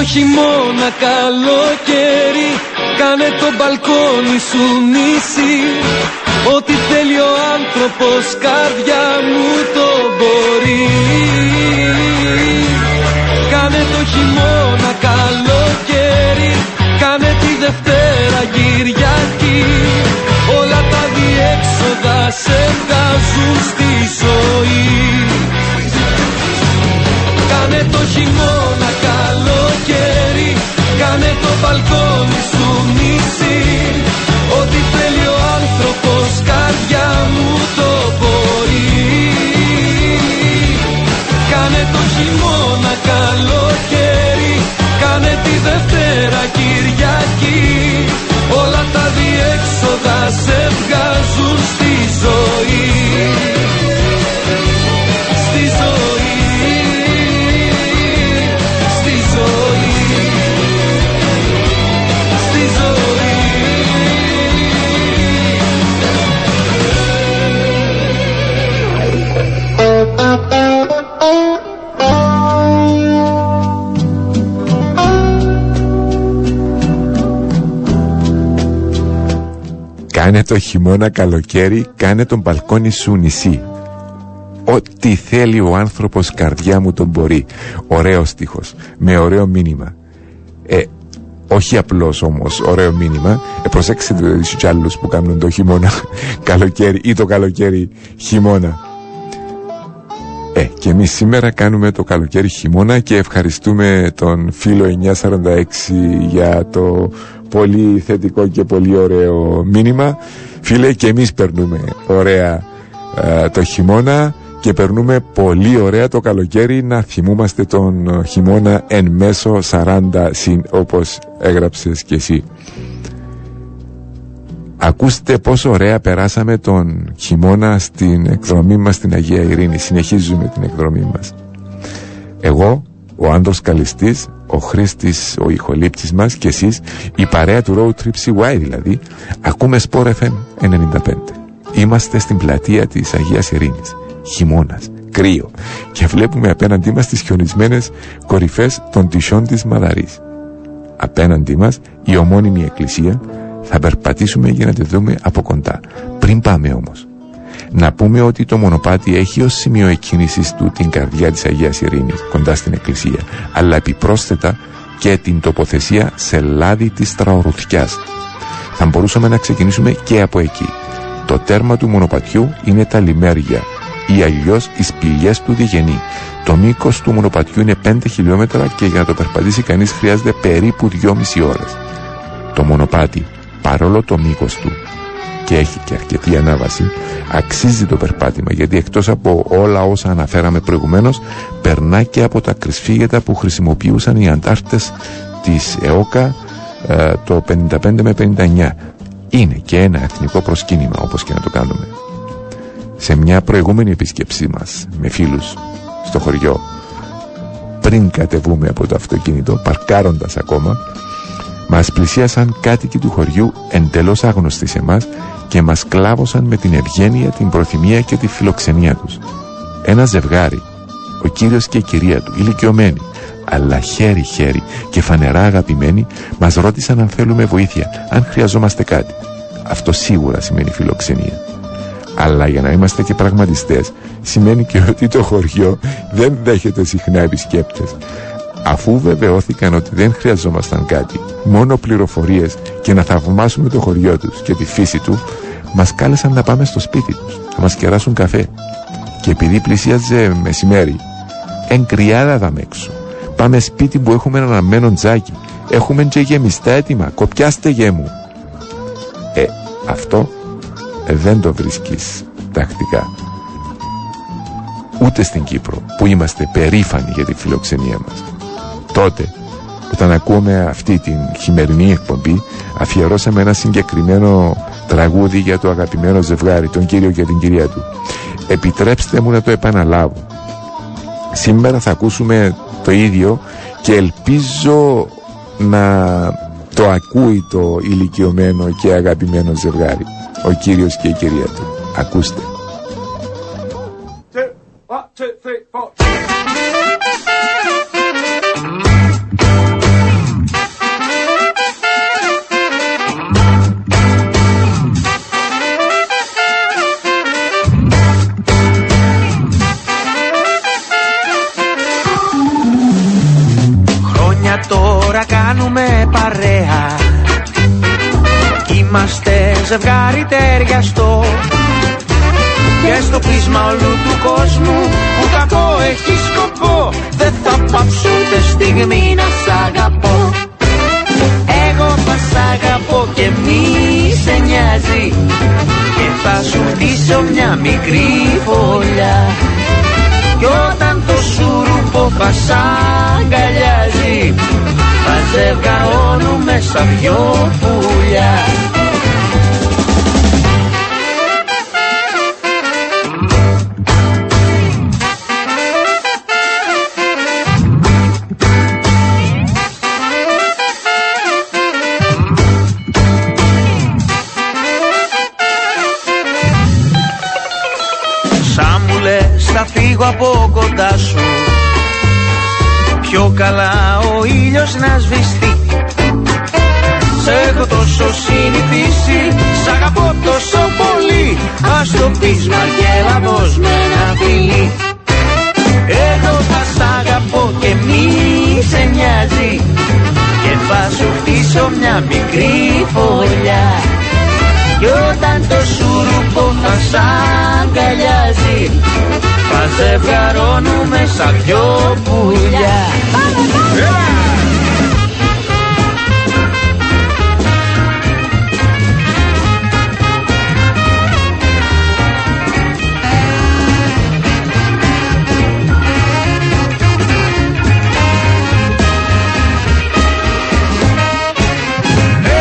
το χειμώνα καλοκαίρι Κάνε το μπαλκόνι σου νησί. Ό,τι θέλει ο άνθρωπος καρδιά μου το μπορεί. Κάνε το χειμώνα καλοκαίρι Κάνε τη Δευτέρα Κυριακή. Όλα τα διέξοδα σε βγάζουν στη ζωή. Κάνε το χειμώνα καλοκαίρι Κάνε το μπαλκόνι σου νησί Ό,τι θέλει ο άνθρωπος καρδιά μου το μπορεί. Κάνε το χειμώνα καλοκαίρι Κάνε τη Δευτέρα Κυριακή. Όλα τα διέξοδα σε βγάζουν στη ζωή Κάνε το χειμώνα καλοκαίρι, κάνε τον μπαλκόνι σου νησί. Ό,τι θέλει ο άνθρωπος καρδιά μου τον μπορεί. Ωραίος στίχος, με ωραίο μήνυμα. Ε, όχι απλώς όμως ωραίο μήνυμα. Ε, προσέξτε δηλαδή κι άλλους που κάνουν το χειμώνα καλοκαίρι ή το καλοκαίρι χειμώνα. Ε, και εμείς σήμερα κάνουμε το καλοκαίρι χειμώνα και ευχαριστούμε τον φίλο 946 για το πολύ θετικό και πολύ ωραίο μήνυμα. Φίλε, και εμείς περνούμε ωραία ε, το χειμώνα και περνούμε πολύ ωραία το καλοκαίρι να θυμούμαστε τον χειμώνα εν μέσω 40 συν όπως έγραψες και εσύ. Ακούστε πόσο ωραία περάσαμε τον χειμώνα στην εκδρομή μας στην Αγία Ειρήνη. Συνεχίζουμε την εκδρομή μας. Εγώ, ο Άντρος Καλιστής, ο Χρήστης, ο ηχολήπτης μας και εσείς, η παρέα του Road Trip CY δηλαδή, ακούμε Sport FM 95. Είμαστε στην πλατεία της Αγίας Ειρήνης. Χειμώνας, κρύο και βλέπουμε απέναντί μας τις χιονισμένες κορυφές των τυσιών της Μαδαρής. Απέναντί μας η ομώνυμη εκκλησία θα περπατήσουμε για να τη δούμε από κοντά. Πριν πάμε όμως, να πούμε ότι το μονοπάτι έχει ως σημείο εκκίνησης του την καρδιά της Αγίας Ειρήνης, κοντά στην εκκλησία, αλλά επιπρόσθετα και την τοποθεσία σε λάδι της τραωρουθιάς. Θα μπορούσαμε να ξεκινήσουμε και από εκεί. Το τέρμα του μονοπατιού είναι τα λιμέρια ή αλλιώς οι σπηλιές του Διγενή. Το μήκος του μονοπατιού είναι 5 χιλιόμετρα και για να το περπατήσει κανείς χρειάζεται περίπου 2,5 ώρες. Το μονοπάτι παρόλο το μήκος του και έχει και αρκετή ανάβαση. Αξίζει το περπάτημα γιατί εκτός από όλα όσα αναφέραμε προηγουμένως περνά και από τα κρυσφύγετα που χρησιμοποιούσαν οι αντάρτες της ΕΟΚΑ ε, το 55 με 59 είναι και ένα εθνικό προσκύνημα όπως και να το κάνουμε. Σε μια προηγούμενη επίσκεψή μας με φίλους στο χωριό πριν κατεβούμε από το αυτοκίνητο παρκάροντας ακόμα μας πλησίασαν κάτοικοι του χωριού εντελώς άγνωστοι σε μας και μας κλάβωσαν με την ευγένεια, την προθυμία και τη φιλοξενία τους. Ένα ζευγάρι, ο κύριος και η κυρία του, ηλικιωμένοι, αλλά χέρι-χέρι και φανερά αγαπημένοι, μας ρώτησαν αν θέλουμε βοήθεια, αν χρειαζόμαστε κάτι. Αυτό σίγουρα σημαίνει φιλοξενία. Αλλά για να είμαστε και πραγματιστές, σημαίνει και ότι το χωριό δεν δέχεται συχνά επισκέπτες. Αφού βεβαιώθηκαν ότι δεν χρειαζόμασταν κάτι, μόνο πληροφορίες και να θαυμάσουμε το χωριό τους και τη φύση του, μας κάλεσαν να πάμε στο σπίτι τους, να μας κεράσουν καφέ. Και επειδή πλησίαζε μεσημέρι, εν κρυάδα δαμε έξω. Πάμε σπίτι που έχουμε ένα αναμένο τζάκι. Έχουμε και γεμιστά έτοιμα. Κοπιάστε γέμου. Ε, αυτό ε, δεν το βρίσκεις τακτικά. Ούτε στην Κύπρο που είμαστε περήφανοι για τη φιλοξενία μας. Τότε, όταν ακούμε αυτή την χειμερινή εκπομπή, αφιερώσαμε ένα συγκεκριμένο τραγούδι για το αγαπημένο ζευγάρι, τον κύριο και την κυρία του. Επιτρέψτε μου να το επαναλάβω. Σήμερα θα ακούσουμε το ίδιο και ελπίζω να το ακούει το ηλικιωμένο και αγαπημένο ζευγάρι, ο κύριος και η κυρία του. Ακούστε. Ζευγάρι ταιριαστό. Και στο πείσμα όλου του κόσμου που κακό έχει σκοπό δεν θα πάψω ούτε στιγμή να σ' αγαπώ. Εγώ θα σ' αγαπώ και μη σε νοιάζει. Και θα σου χτίσω μια μικρή φωλιά. Κι όταν το σουρουπό θα σ' αγκαλιάζει θα ζευγαρώνουμε σαν δυο πουλιά καλά ο ήλιος να σβηστεί. Σ' έχω τόσο συνηθίσει Σ' αγαπώ τόσο πολύ. Ας το πεις Μαργέλα δώσ' με ένα φιλί Εγώ θα σ' αγαπώ και μη σε νοιάζει. Και θα σου χτίσω μια μικρή φωλιά. Κι όταν το σουρουπό θα σ' αγκαλιάζει να ζευγαρώνουμε σαν δυο πουλιά. Πάμε, πάμε. Yeah.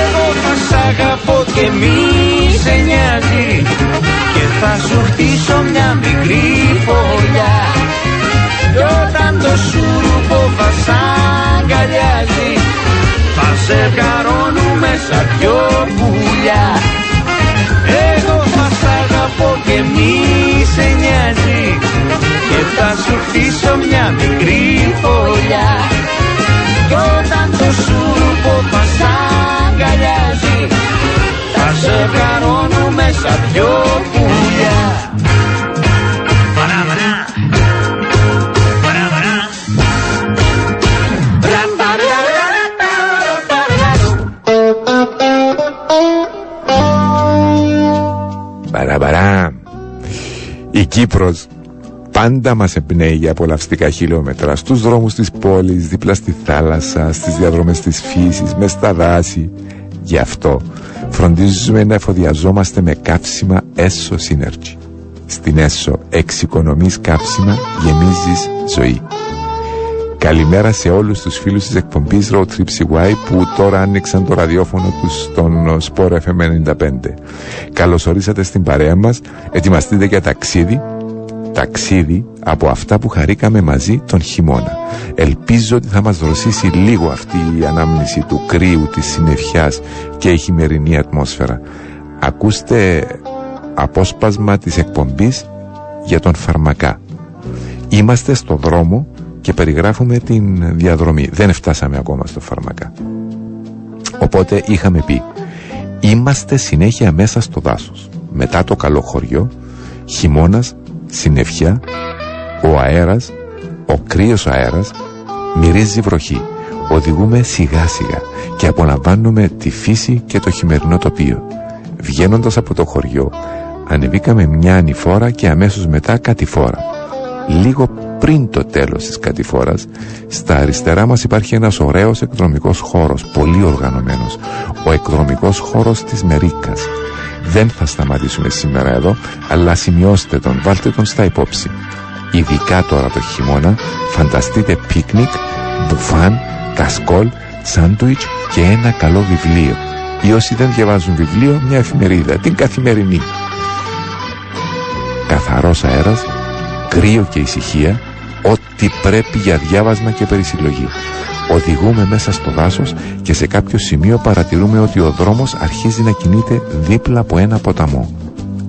Εγώ θα σ' αγαπώ και μη σε νοιάζει θα σου χτίσω μια μικρή φωλιά. Κι όταν το σούρουπο θα σ' αγκαλιάζει θα σε καρώνουμε σαν δυο πουλιά. Εγώ θα σ' αγαπώ και μη σε νοιάζει. Και θα σου χτίσω μια μικρή φωλιά. Κι όταν το σούρουπο θα σ' αγκαλιάζει θα σε καρώνουμε σαν δυο πουλιά Παραπαρά. Η Κύπρος πάντα μας εμπνέει για απολαυστικά χιλιόμετρα στους δρόμους της πόλης, δίπλα στη θάλασσα, στις διαδρομές της φύσης, μες στα δάση. Γι' αυτό φροντίζουμε να εφοδιαζόμαστε με καύσιμα ESSO Synergy. Στην ESSO εξοικονομείς καύσιμα, γεμίζεις ζωή. Καλημέρα σε όλους τους φίλους της εκπομπής Road Trip CY που τώρα άνοιξαν το ραδιόφωνο τους στον Sport FM 95. Καλώς ορίσατε στην παρέα μας, ετοιμαστείτε για ταξίδι, ταξίδι από αυτά που χαρήκαμε μαζί τον χειμώνα. Ελπίζω ότι θα μας δροσίσει λίγο αυτή η ανάμνηση του κρύου, της συννεφιάς και η χειμερινή ατμόσφαιρα. Ακούστε απόσπασμα της εκπομπής για τον φαρμακά. Είμαστε στο δρόμο και περιγράφουμε την διαδρομή. Δεν φτάσαμε ακόμα στο φάρμακα. Οπότε είχαμε πει Είμαστε συνέχεια μέσα στο δάσος. Μετά το καλό χωριό, χειμώνας, συννεφιά, ο αέρας, ο κρύος αέρας, μυρίζει βροχή. Οδηγούμε σιγά σιγά και απολαμβάνουμε τη φύση και το χειμερινό τοπίο. Βγαίνοντας από το χωριό, ανεβήκαμε μια ανηφόρα και αμέσως μετά κατηφόρα. Λίγο πριν το τέλος της κατηφόρας, στα αριστερά μας υπάρχει ένας ωραίος εκδρομικός χώρος, πολύ οργανωμένος, ο εκδρομικός χώρος της Μερίκας. Δεν θα σταματήσουμε σήμερα εδώ, αλλά σημειώστε τον, βάλτε τον στα υπόψη. Ειδικά τώρα το χειμώνα, φανταστείτε πίκνικ, μπουφάν, κασκόλ, σάντουιτς και ένα καλό βιβλίο. Ή όσοι δεν διαβάζουν βιβλίο, μια εφημερίδα, την καθημερινή. Καθαρός αέρας, κρύο και ησυχία, ό,τι πρέπει για διάβασμα και περισυλλογή. Οδηγούμε μέσα στο δάσος και σε κάποιο σημείο παρατηρούμε ότι ο δρόμος αρχίζει να κινείται δίπλα από ένα ποταμό.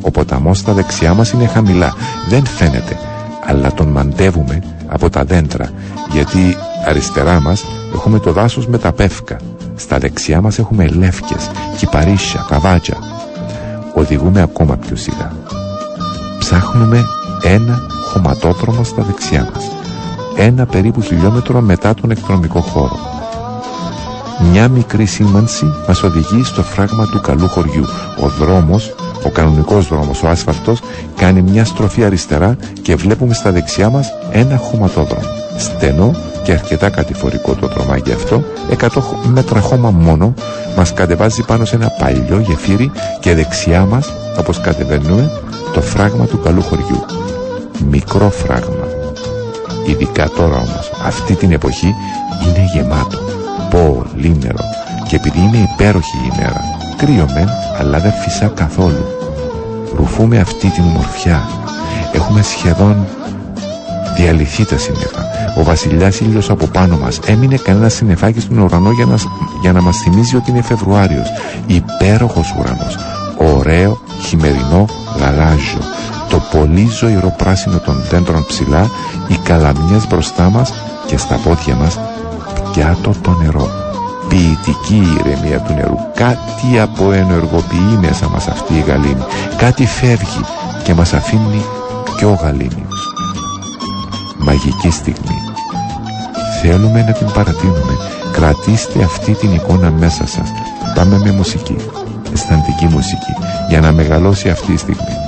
Ο ποταμός στα δεξιά μας είναι χαμηλά, δεν φαίνεται, αλλά τον μαντεύουμε από τα δέντρα, γιατί αριστερά μας έχουμε το δάσος με τα πεύκα, στα δεξιά μας έχουμε λεύκες, κυπαρίσια, καβάτια. Οδηγούμε ακόμα πιο σιγά. Ψάχνουμε ένα χωματόδρομο στα δεξιά μας. Ένα περίπου χιλιόμετρο μετά τον εκδρομικό χώρο. Μια μικρή σήμανση μας οδηγεί στο φράγμα του καλού χωριού. Ο δρόμος, ο κανονικός δρόμος, ο άσφαλτος, κάνει μια στροφή αριστερά και βλέπουμε στα δεξιά μας ένα χωματόδρομο. Στενό και αρκετά κατηφορικό το τρομάκι αυτό, 100 μέτρα χώμα μόνο, μας κατεβάζει πάνω σε ένα παλιό γεφύρι και δεξιά μας, όπως κατεβαίνουμε, το φράγμα του καλού χωριού μικρό φράγμα. Ειδικά τώρα όμως, αυτή την εποχή είναι γεμάτο, πολύ νερό και επειδή είναι υπέροχη η ημέρα, κρύο μεν, αλλά δεν φυσά καθόλου. Ρουφούμε αυτή την ομορφιά. Έχουμε σχεδόν διαλυθεί τα σύννεφα. Ο βασιλιάς ήλιος από πάνω μας έμεινε κανένα συννεφάκι στον ουρανό για να, για να μας θυμίζει ότι είναι Φεβρουάριος. Υπέροχος ουρανός. Ωραίο χειμερινό γαλάζιο το πολύ ζωηρό πράσινο των δέντρων ψηλά, οι καλαμιές μπροστά μας και στα πόδια μας πιάτο το νερό. Ποιητική ηρεμία του νερού. Κάτι αποενεργοποιεί μέσα μας αυτή η γαλήνη. Κάτι φεύγει και μας αφήνει πιο γαλήνιος. Μαγική στιγμή. Θέλουμε να την παρατείνουμε. Κρατήστε αυτή την εικόνα μέσα σας. Πάμε με μουσική. Αισθαντική μουσική. Για να μεγαλώσει αυτή η στιγμή.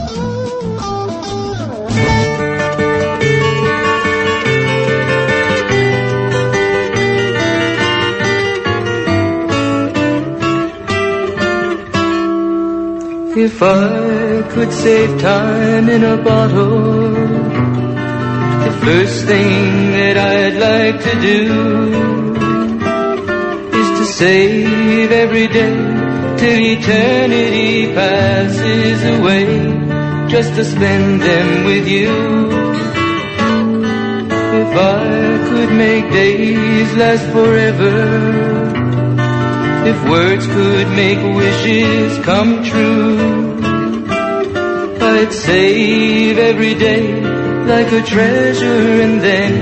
If I could save time in a bottle, the first thing that I'd like to do is to save every day till eternity passes away just to spend them with you. If I could make days last forever, if words could make wishes come true, I'd save every day like a treasure and then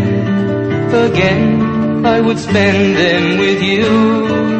again I would spend them with you.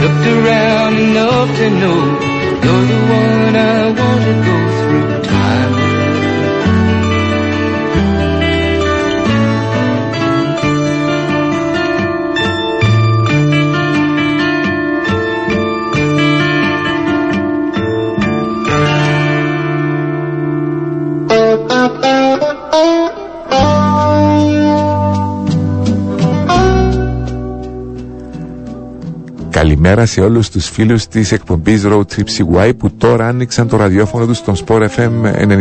Looked around enough to know you're the one I want to go through time. Καλημέρα σε όλους τους φίλους της εκπομπής Road Trip CY που τώρα άνοιξαν το ραδιόφωνο τους στον Sport FM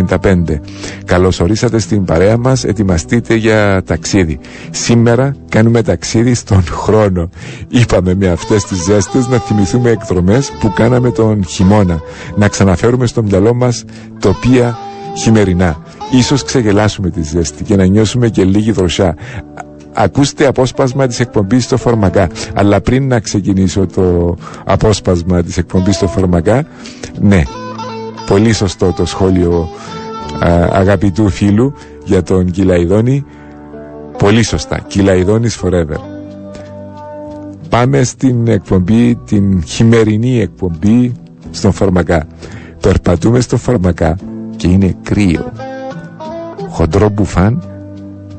95. Καλώς ορίσατε στην παρέα μας, ετοιμαστείτε για ταξίδι. Σήμερα κάνουμε ταξίδι στον χρόνο. Είπαμε με αυτές τις ζέστες να θυμηθούμε εκδρομές που κάναμε τον χειμώνα. Να ξαναφέρουμε στο μυαλό μας τοπία χειμερινά. Ίσως ξεγελάσουμε τη ζέστη και να νιώσουμε και λίγη δροσιά. Ακούστε απόσπασμα της εκπομπής στο Φορμακά. Αλλά πριν να ξεκινήσω το απόσπασμα της εκπομπής στο Φορμακά, ναι, πολύ σωστό το σχόλιο α, αγαπητού φίλου για τον Κυλαϊδόνη. Πολύ σωστά. Κυλαϊδόνης forever. Πάμε στην εκπομπή, την χειμερινή εκπομπή στον Φορμακά. Περπατούμε στο Φορμακά και είναι κρύο. Χοντρό μπουφάν,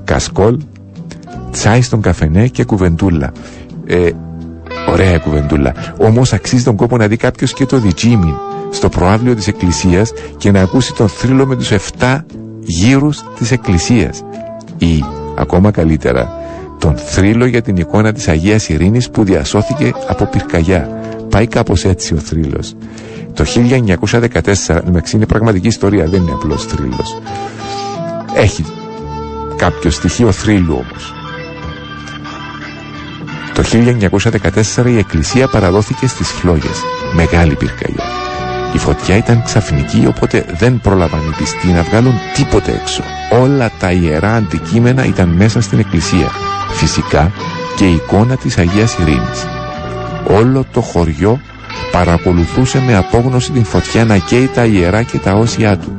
κασκόλ, τσάι στον καφενέ και κουβεντούλα. Ε, ωραία κουβεντούλα. Όμως αξίζει τον κόπο να δει κάποιος και το διτσίμιν στο προάβλιο της Εκκλησίας και να ακούσει τον θρύλο με τους 7 γύρους της Εκκλησίας. Ή, ακόμα καλύτερα, τον θρύλο για την εικόνα της Αγίας Ειρήνης που διασώθηκε από πυρκαγιά. Πάει κάπως έτσι ο θρύλος. Το 1914, μεταξύ είναι πραγματική ιστορία, δεν είναι απλός θρύλος. Έχει κάποιο στοιχείο θρύλου όμως. Το 1914 η εκκλησία παραδόθηκε στις φλόγες. Μεγάλη πυρκαγιά. Η φωτιά ήταν ξαφνική οπότε δεν πρόλαβαν οι πιστοί να βγάλουν τίποτε έξω. Όλα τα ιερά αντικείμενα ήταν μέσα στην εκκλησία. Φυσικά και η εικόνα της Αγίας Ειρήνης. Όλο το χωριό παρακολουθούσε με απόγνωση την φωτιά να καίει τα ιερά και τα όσια του.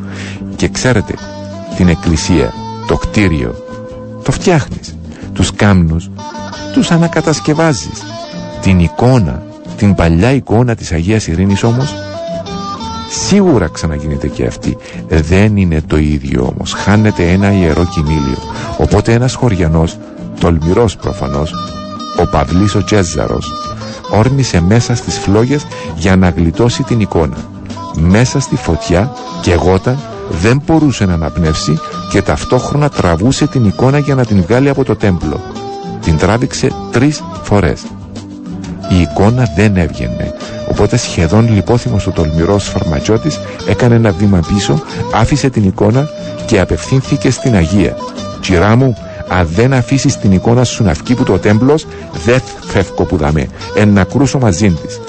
Και ξέρετε, την εκκλησία, το κτίριο, το φτιάχνεις. Τους κάμνους τους ανακατασκευάζεις. Την εικόνα, την παλιά εικόνα της Αγίας Ειρήνης όμως, σίγουρα ξαναγίνεται και αυτή. Δεν είναι το ίδιο όμως. Χάνεται ένα ιερό κοιμήλιο. Οπότε ένας χωριανός, τολμηρός προφανώς, ο Παυλής ο Τσέζαρος, όρμησε μέσα στις φλόγες για να γλιτώσει την εικόνα. Μέσα στη φωτιά και εγώταν δεν μπορούσε να αναπνεύσει και ταυτόχρονα τραβούσε την εικόνα για να την βγάλει από το τέμπλο. Την τράβηξε τρεις φορές. Η εικόνα δεν έβγαινε, οπότε σχεδόν λιπόθυμος ο τολμηρός φαρμακιώτης έκανε ένα βήμα πίσω, άφησε την εικόνα και απευθύνθηκε στην Αγία. «Κυρά μου, αν δεν αφήσεις την εικόνα σου να βγει που το τέμπλος, δεν φεύγω που δαμέ, εν να κρούσω μαζί της».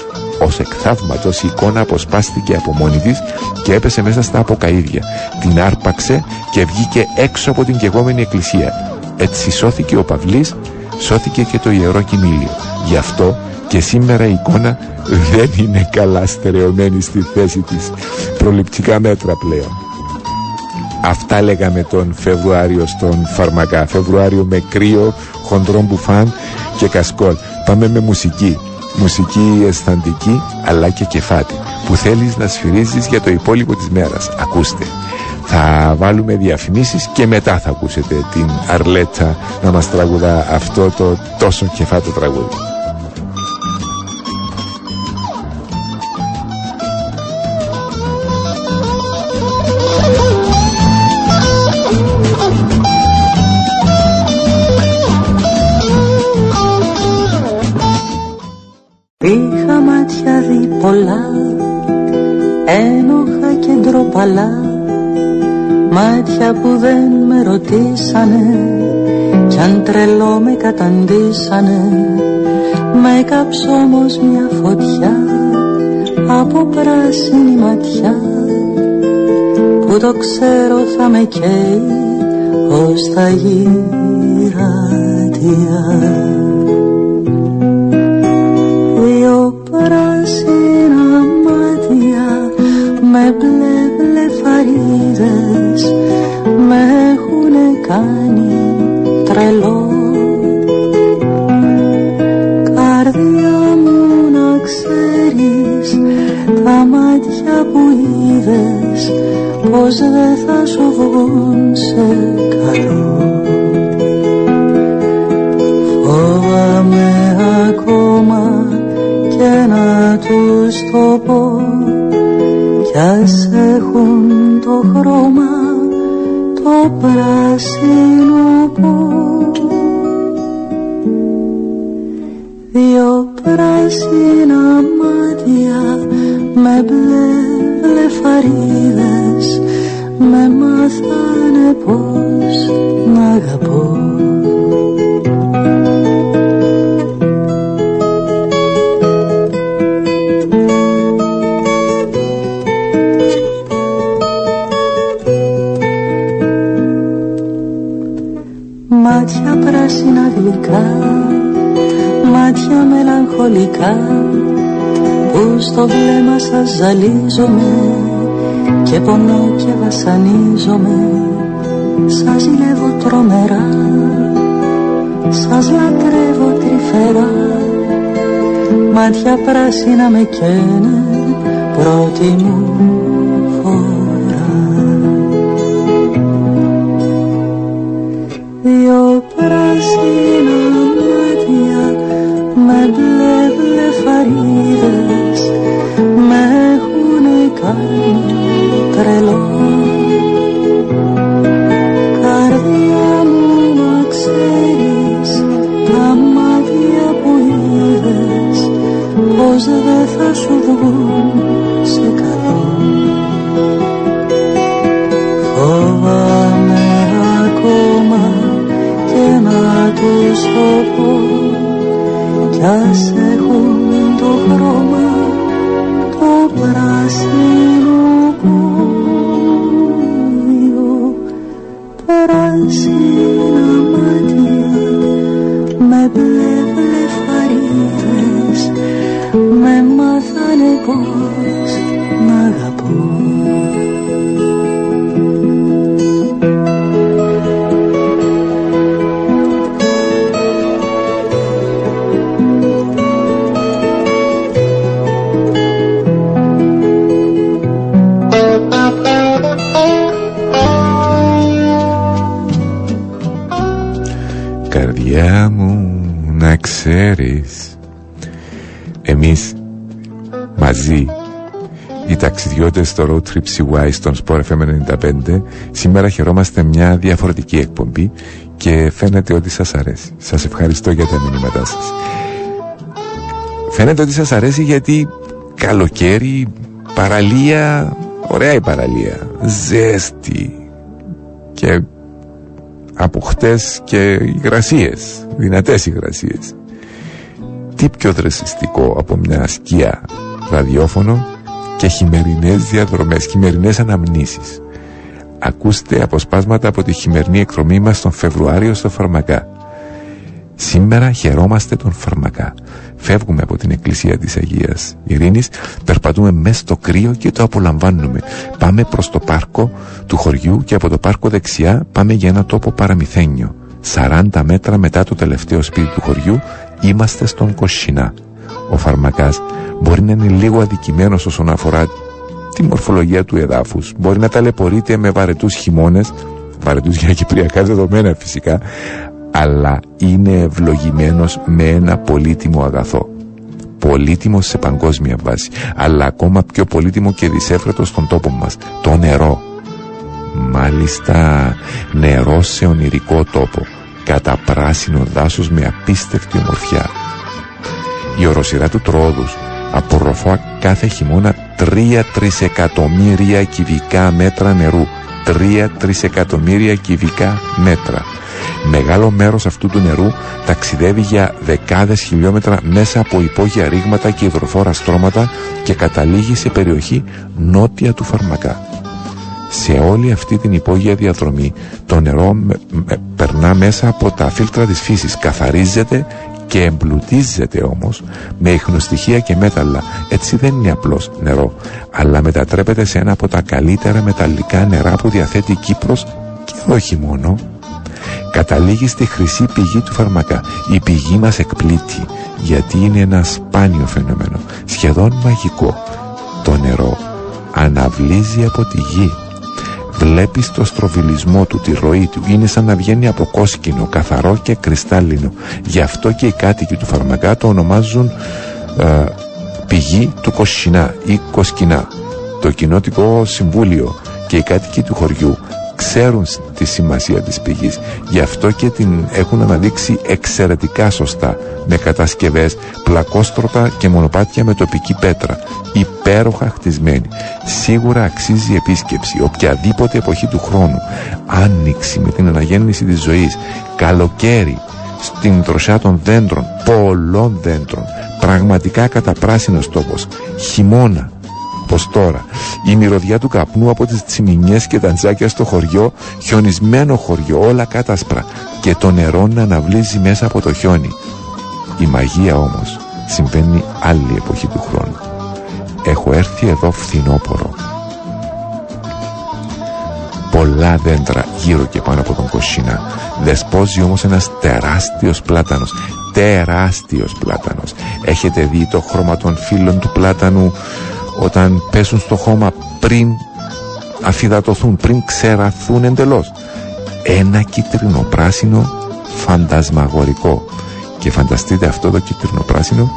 Ως εκ θαύματος η εικόνα αποσπάστηκε από μόνη της και έπεσε μέσα στα αποκαΐδια. Την άρπαξε και βγήκε έξω από την κεγόμενη εκκλησία. Έτσι σώθηκε ο Παυλής, σώθηκε και το Ιερό Κοιμήλιο. Γι' αυτό και σήμερα η εικόνα δεν είναι καλά στερεωμένη στη θέση της. Προληπτικά μέτρα πλέον. Αυτά λέγαμε τον Φεβρουάριο στον Φαρμακά. Φεβρουάριο με κρύο, χοντρό μπουφάν και κασκόλ. Πάμε με μουσική. Μουσική αισθαντική αλλά και κεφάτη που θέλεις να σφυρίζεις για το υπόλοιπο της μέρας. Ακούστε. Θα βάλουμε διαφημίσεις και μετά θα ακούσετε την Αρλέτα να μας τραγουδά αυτό το τόσο κεφάτο τραγούδι. Τρελό με καταντήσανε. Με κάψω όμως μια φωτιά από πράσινη ματιά. Που το ξέρω θα με καίει ως τα γύρατια πως δεν θα σου βγουν σε καλό. Φόβαμαι ακόμα και να τους το πω. Κι ας έχουν το χρώμα το πράσινο πω στο βλέμμα σας ζαλίζομαι και πονώ και βασανίζομαι. Σας ζηλεύω τρομερά Σας λατρεύω τρυφερά. Μάτια πράσινα με καίνε πρώτη μου τρελό Καρδιά μου να ξέρεις τα μάτια που είδες πως δεν θα σου βγουν σε καλό. Φοβάμαι ακόμα και να τους το πω κι ας έχουν το χρώμα το πράσινο μαζί οι ταξιδιώτες στο Road Trip CY στον Sport FM 95 σήμερα χαιρόμαστε μια διαφορετική εκπομπή και φαίνεται ότι σας αρέσει. Σας ευχαριστώ για τα μηνύματά σας. Φαίνεται ότι σας αρέσει γιατί καλοκαίρι, παραλία, ωραία η παραλία, ζέστη και από χτες και υγρασίες, δυνατές υγρασίες τι πιο δρεσιστικό από μια σκιά ραδιόφωνο και χειμερινές διαδρομές, χειμερινές αναμνήσεις. Ακούστε αποσπάσματα από τη χειμερινή εκδρομή μας τον Φεβρουάριο στο Φαρμακά. Σήμερα χαιρόμαστε τον Φαρμακά. Φεύγουμε από την εκκλησία της Αγίας Ειρήνης, περπατούμε μέσα στο κρύο και το απολαμβάνουμε. Πάμε προς το πάρκο του χωριού και από το πάρκο δεξιά πάμε για ένα τόπο παραμυθένιο. 40 μέτρα μετά το τελευταίο σπίτι του χωριού είμαστε στον Κοσσινά. Ο Φαρμακάς μπορεί να είναι λίγο αδικημένος όσον αφορά τη μορφολογία του εδάφους. Μπορεί να ταλαιπωρείται με βαρετούς χειμώνες, βαρετούς για κυπριακά δεδομένα φυσικά, αλλά είναι ευλογημένος με ένα πολύτιμο αγαθό. Πολύτιμο σε παγκόσμια βάση, αλλά ακόμα πιο πολύτιμο και δυσέφρετο στον τόπο μας, το νερό. Μάλιστα νερό σε ονειρικό τόπο, κατά πράσινο δάσος με απίστευτη ομορφιά. Η οροσυρά του Τρόδους απορροφά κάθε χειμώνα 3 τρισεκατομμύρια κυβικά μέτρα νερού. 3 τρισεκατομμύρια κυβικά μέτρα. Μεγάλο μέρος αυτού του νερού ταξιδεύει για δεκάδες χιλιόμετρα μέσα από υπόγεια ρήγματα και υδροφόρα στρώματα και καταλήγει σε περιοχή νότια του Φαρμακά. Σε όλη αυτή την υπόγεια διαδρομή το νερό περνά μέσα από τα φίλτρα της φύσης, καθαρίζεται και εμπλουτίζεται όμως με ίχνοστοιχεία και μέταλλα. Έτσι δεν είναι απλώς νερό, αλλά μετατρέπεται σε ένα από τα καλύτερα μεταλλικά νερά που διαθέτει η Κύπρος και όχι μόνο. Καταλήγει στη χρυσή πηγή του φαρμακά. Η πηγή μας εκπλήττει γιατί είναι ένα σπάνιο φαινόμενο, σχεδόν μαγικό. Το νερό αναβλύζει από τη γη Βλέπεις το στροβιλισμό του, τη ροή του. Είναι σαν να βγαίνει από κόσκινο, καθαρό και κρυστάλλινο. Γι' αυτό και οι κάτοικοι του Φαρμακά το ονομάζουν ε, πηγή του Κοσινά ή Κοσκινά. Το κοινότικο συμβούλιο και οι κάτοικοι του χωριού ξέρουν τη σημασία της πηγής. Γι' αυτό και την έχουν αναδείξει εξαιρετικά σωστά με κατασκευές πλακόστρωτα και μονοπάτια με τοπική πέτρα. Υπέροχα χτισμένη. Σίγουρα αξίζει επίσκεψη οποιαδήποτε εποχή του χρόνου. Άνοιξη με την αναγέννηση της ζωής. Καλοκαίρι στην δροσιά των δέντρων πολλών δέντρων. Πραγματικά καταπράσινος τόπος. Χειμώνα πως τώρα η μυρωδιά του καπνού από τις τσιμινιές και τα τζάκια στο χωριό χιονισμένο χωριό όλα κάτασπρα και το νερό να αναβλύζει μέσα από το χιόνι. Η μαγεία όμως συμβαίνει άλλη εποχή του χρόνου. Έχω έρθει εδώ φθινόπορο πολλά δέντρα γύρω και πάνω από τον Κοσίνα. Δεσπόζει όμως ένας τεράστιος πλάτανος τεράστιος πλάτανος. Έχετε δει το χρώμα των φύλων του πλάτανου; Όταν πέσουν στο χώμα πριν αφιδατωθούν, πριν ξεραθούν εντελώς. Ένα κίτρινο πράσινο φαντασμαγορικό. Και φανταστείτε αυτό το κίτρινο πράσινο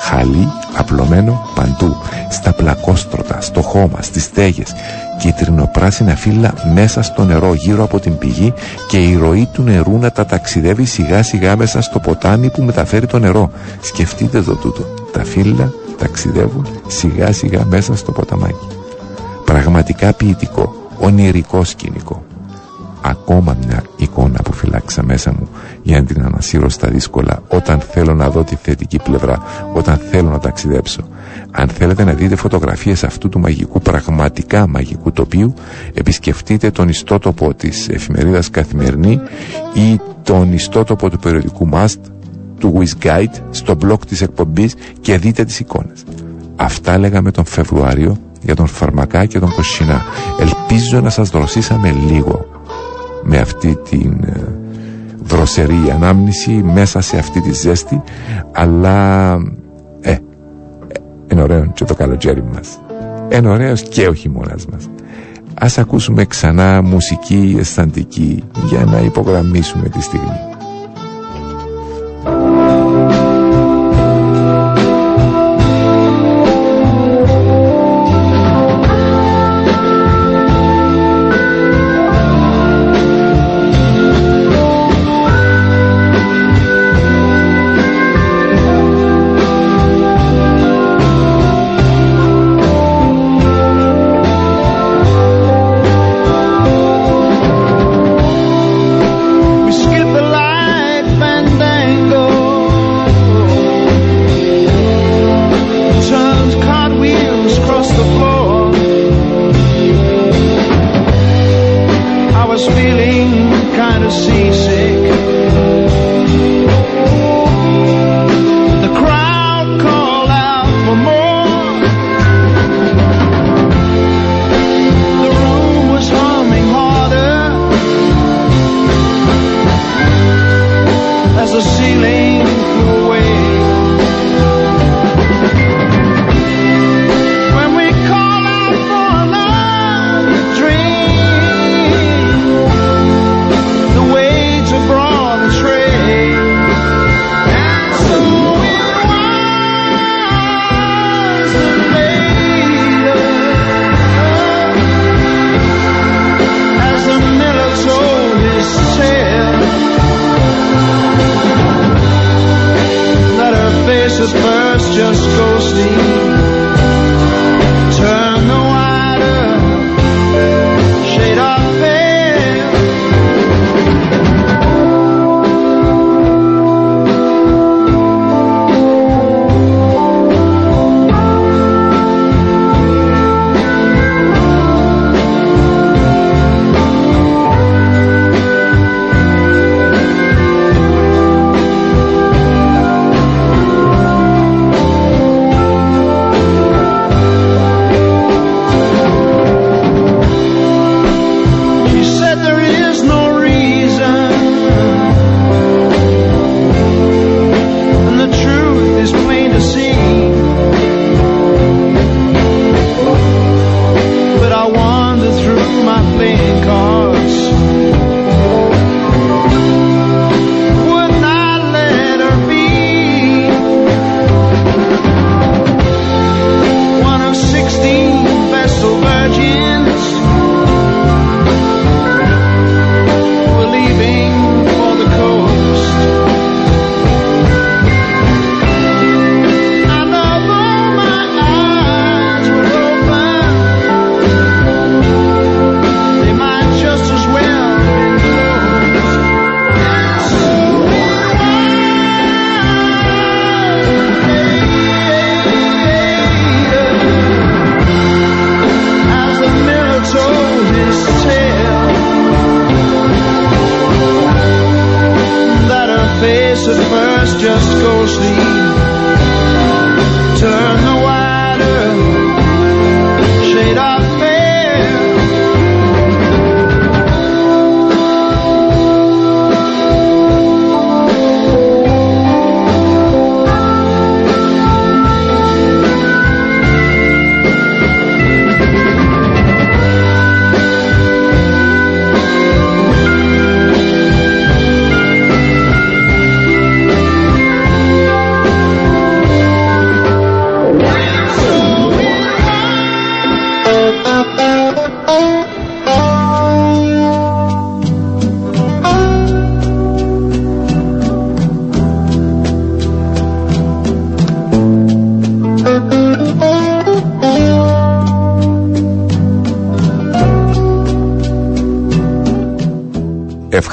χαλί απλωμένο παντού, στα πλακόστρωτα, στο χώμα, στις στέγες, κίτρινο-πράσινα φύλλα μέσα στο νερό γύρω από την πηγή και η ροή του νερού να τα ταξιδεύει σιγά σιγά μέσα στο ποτάμι που μεταφέρει το νερό. Σκεφτείτε το τούτο. Τα φύλλα ταξιδεύουν σιγά σιγά μέσα στο ποταμάκι. Πραγματικά ποιητικό, ονειρικό σκηνικό. Ακόμα μια εικόνα που φυλάξα μέσα μου για να την ανασύρω στα δύσκολα όταν θέλω να δω τη θετική πλευρά, όταν θέλω να ταξιδέψω. Αν θέλετε να δείτε φωτογραφίες αυτού του μαγικού, πραγματικά μαγικού τοπίου, επισκεφτείτε τον ιστότοπο της εφημερίδας Καθημερινή ή τον ιστότοπο του περιοδικού Must του WizGuide στο blog της εκπομπής και δείτε τις εικόνες. Αυτά λέγαμε τον Φεβρουάριο για τον Φαρμακά και τον Κοσινά. Ελπίζω να σας δροσίσαμε λίγο με αυτή την ε, δροσερή ανάμνηση μέσα σε αυτή τη ζέστη αλλά ε, ε είναι ωραίο και το καλοκαίρι μας. Είναι ωραίος και ο χειμώνας μας. Ας ακούσουμε ξανά μουσική αισθαντική για να υπογραμμίσουμε τη στιγμή.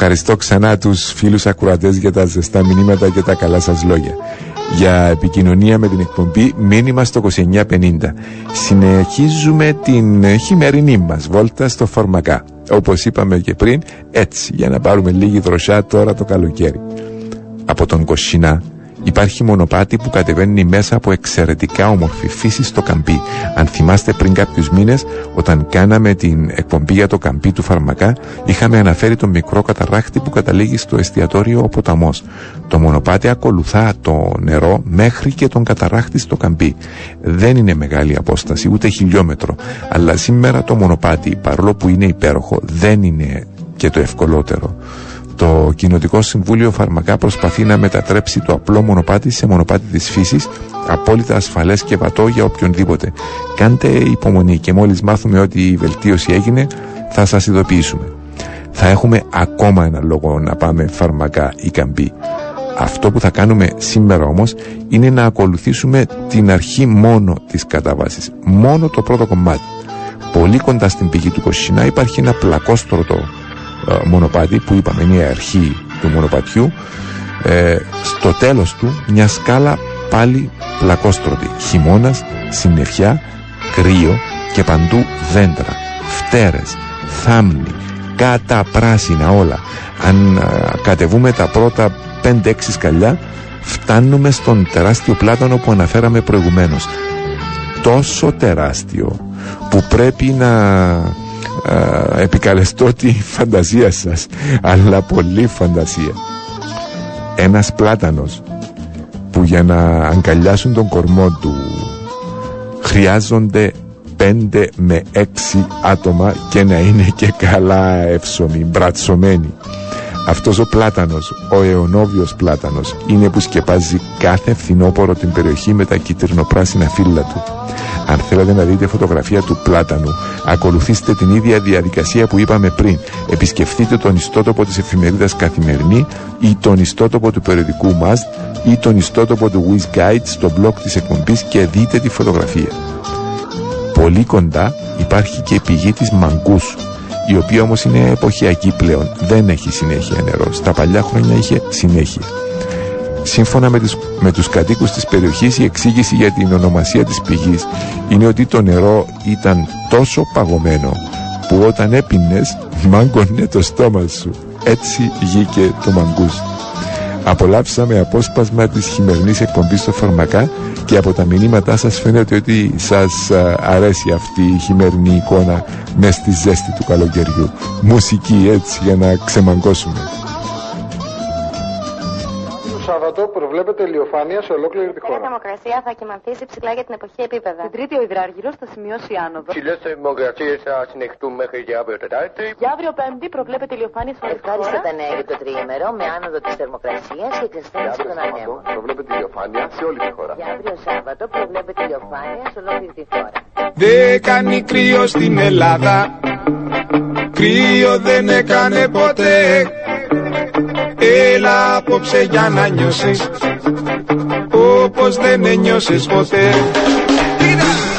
Ευχαριστώ ξανά τους φίλους ακουρατές για τα ζεστά μηνύματα και τα καλά σας λόγια. Για επικοινωνία με την εκπομπή μήνυμα στο 2950. Συνεχίζουμε την χειμερινή μας βόλτα στο Φορμακά. Όπως είπαμε και πριν, έτσι για να πάρουμε λίγη δροσιά τώρα το καλοκαίρι. Από τον Κοσινά Υπάρχει μονοπάτι που κατεβαίνει μέσα από εξαιρετικά όμορφη φύση στο καμπί. Αν θυμάστε πριν κάποιους μήνες, όταν κάναμε την εκπομπή για το καμπί του φαρμακά, είχαμε αναφέρει τον μικρό καταράχτη που καταλήγει στο εστιατόριο ο ποταμός. Το μονοπάτι ακολουθά το νερό μέχρι και τον καταράχτη στο καμπί. Δεν είναι μεγάλη απόσταση, ούτε χιλιόμετρο. Αλλά σήμερα το μονοπάτι, παρόλο που είναι υπέροχο, δεν είναι και το ευκολότερο. Το Κοινοτικό Συμβούλιο Φαρμακά προσπαθεί να μετατρέψει το απλό μονοπάτι σε μονοπάτι της φύσης απόλυτα ασφαλές και βατό για οποιονδήποτε. Κάντε υπομονή και μόλις μάθουμε ότι η βελτίωση έγινε θα σας ειδοποιήσουμε. Θα έχουμε ακόμα ένα λόγο να πάμε φαρμακά ή καμπή. Αυτό που θα κάνουμε σήμερα όμως είναι να ακολουθήσουμε την αρχή μόνο της κατάβασης. Μόνο το πρώτο κομμάτι. Πολύ κοντά στην πηγή του Κοσινά υπάρχει ένα πλακόστρωτο ε, μονοπάτι που είπαμε είναι η αρχή του μονοπατιού ε, στο τέλος του μια σκάλα πάλι πλακόστρωτη χειμώνας, συννεφιά κρύο και παντού δέντρα φτέρες, θάμνη καταπράσινα όλα. Αν α, κατεβούμε τα πρώτα 5-6 σκαλιά, φτάνουμε στον τεράστιο πλάτανο που αναφέραμε προηγουμένως. Τόσο τεράστιο που πρέπει να α, επικαλεστώ τη φαντασία σας, αλλά πολύ φαντασία. Ένας πλάτανος που για να αγκαλιάσουν τον κορμό του χρειάζονται 5 με 6 άτομα και να είναι και καλά εύσωμοι, μπρατσωμένοι. Αυτός ο πλάτανος, ο αιωνόβιος πλάτανος, είναι που σκεπάζει κάθε φθινόπορο την περιοχή με τα κυτρινοπράσινα φύλλα του. Αν θέλετε να δείτε φωτογραφία του πλάτανου, ακολουθήστε την ίδια διαδικασία που είπαμε πριν. Επισκεφτείτε τον ιστότοπο της εφημερίδας Καθημερινή ή τον ιστότοπο του περιοδικού μας ή τον ιστότοπο του Wiz Guide στο blog της εκπομπής και δείτε τη φωτογραφία. Πολύ κοντά υπάρχει και η πηγή της Μαγκούς, η οποία όμως είναι εποχιακή πλέον, δεν έχει συνέχεια νερό. Στα παλιά χρόνια είχε συνέχεια. Σύμφωνα με τους, με τους κατοίκους της περιοχής η εξήγηση για την ονομασία της πηγής είναι ότι το νερό ήταν τόσο παγωμένο που όταν έπινες μάγκωνε το στόμα σου. Έτσι βγήκε το μαγκούς. Απολαύσαμε απόσπασμα της χειμερινής εκπομπής στο Φαρμακά και από τα μηνύματά σας φαίνεται ότι σας α, αρέσει αυτή η χειμερινή εικόνα μες στη ζέστη του καλοκαιριού. Μουσική έτσι για να ξεμαγκώσουμε. Το Σάββατο προβλέπεται ηλιοφάνεια σε ολόκληρη τη Η χώρα. θερμοκρασία θα κοιμανθήσει ψηλά για την εποχή επίπεδα. Την Τρίτη ο υδράργυρος θα σημειώσει άνοδο. Ψηλές θερμοκρασίες θα συνεχτούν μέχρι και αύριο Τετάρτη. Για αύριο Πέμπτη προβλέπεται ηλιοφάνεια σε όλη τη Ευχάριστα χώρα. τα νέα για το τριήμερο με άνοδο της θερμοκρασίας και εξασθένηση των ανέμων. προβλέπεται ηλιοφάνεια σε όλη τη χώρα. Για αύριο Σάββατο προβλέπεται ηλιοφάνεια σε ολόκληρη τη χώρα. Δεν κάνει κρύο στην Ελλάδα Κρύο δεν έκανε ποτέ Έλα απόψε για να νιώσεις Όπως δεν ένιωσες ποτέ. Θες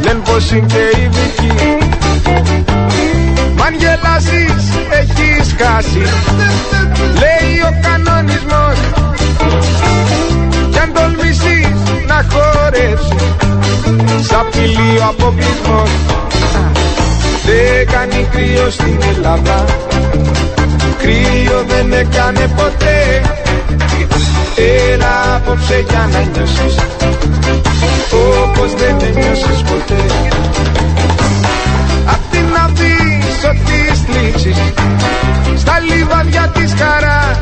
λένε πως είναι και ειδικοί Μ' αν γελάσεις έχεις χάσει. Λέει ο κανονισμός. Κι αν τολμήσεις να χορέψεις σ' απειλεί ο αποκλεισμός. Δεν κάνει κρύο στην Ελλάδα. Κρύο δεν έκανε ποτέ. Έλα απόψε για να νιώσεις Όπως δεν ένιωσες ποτέ. Απ' την αφήσω της θλίψης Στα λιβαδιά της χαράς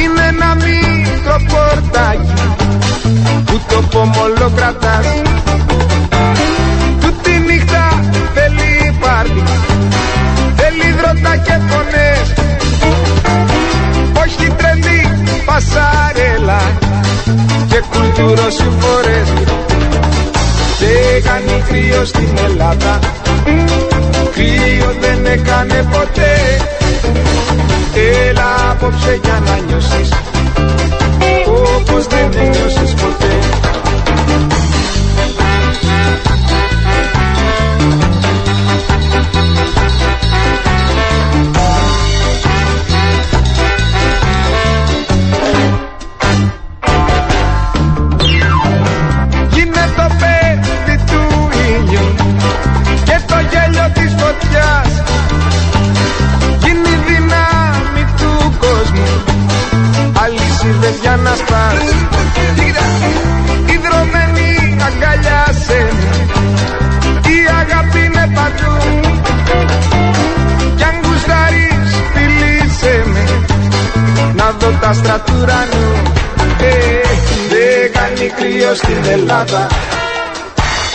Είναι ένα μικρό πορτάκι Που το πομολό κρατάς. Τούτη νύχτα θέλει πάρτι Θέλει δρότα και φωνές. Όχι τρελή πασαρέλα Και κουλτούρο συμφορές. Δεν κάνει κρύο στην Ελλάδα. Κρύο δεν έκανε ποτέ. Έλα απόψε για να νιώσεις. Όπως δεν ένιωσες αλυσίδες για να σπάς Ιδρωμένη αγκαλιάσέ με η αγάπη είναι παντού. Κι αν γουστάρεις φιλήσέ με. Να δω τα άστρα του ουρανού ε, Δεν κάνει κρύο στην Ελλάδα.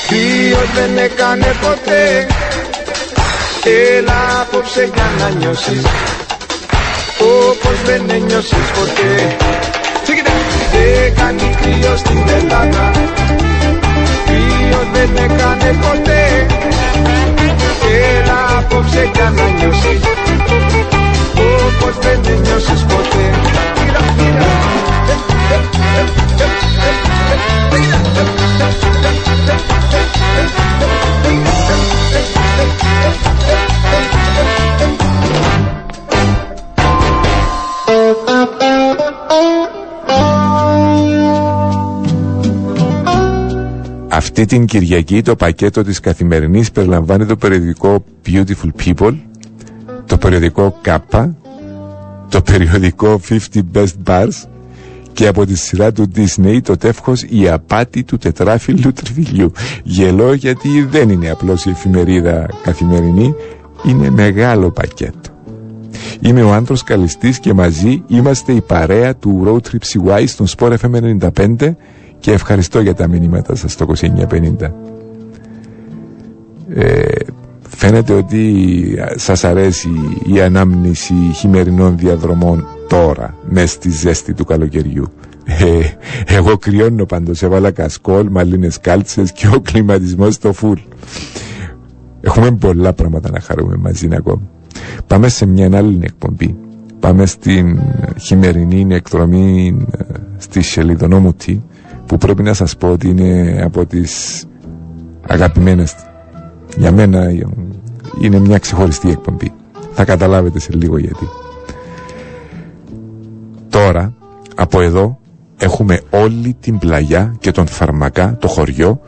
Κρύος δεν έκανε ποτέ. Έλα απόψε για να νιώσεις Somos beneños y es porque. Dejan y críos de lana Críos de dejan el corte. Que la pop se gana años sí. Somos beneños y es porque. Mira, mira Mira, mira Αυτή την Κυριακή το πακέτο της καθημερινής περιλαμβάνει το περιοδικό Beautiful People, το περιοδικό Kappa, το περιοδικό 50 Best Bars και από τη σειρά του Disney το τεύχος «Η απάτη του τετράφυλλου τριβιλιού». Γελώ γιατί δεν είναι απλώς η εφημερίδα καθημερινή, είναι μεγάλο πακέτο. Είμαι ο Άντρος Καλιστής και μαζί είμαστε η παρέα του Road Trip CY στον Sport FM 95 και ευχαριστώ για τα μηνύματα σας στο 2950. Ε, φαίνεται ότι σας αρέσει η ανάμνηση χειμερινών διαδρομών τώρα, μες στη ζέστη του καλοκαιριού. Ε, εγώ κρυώνω πάντως, έβαλα κασκόλ, μαλλίνες κάλτσες και ο κλιματισμός στο φουλ. Έχουμε πολλά πράγματα να χαρούμε μαζί ακόμα. Πάμε σε μια άλλη εκπομπή. Πάμε στην χειμερινή εκδρομή ε, στη Σελιδονόμουτη που πρέπει να σας πω ότι είναι από τις αγαπημένες για μένα είναι μια ξεχωριστή εκπομπή θα καταλάβετε σε λίγο γιατί τώρα από εδώ έχουμε όλη την πλαγιά και τον φαρμακά το χωριό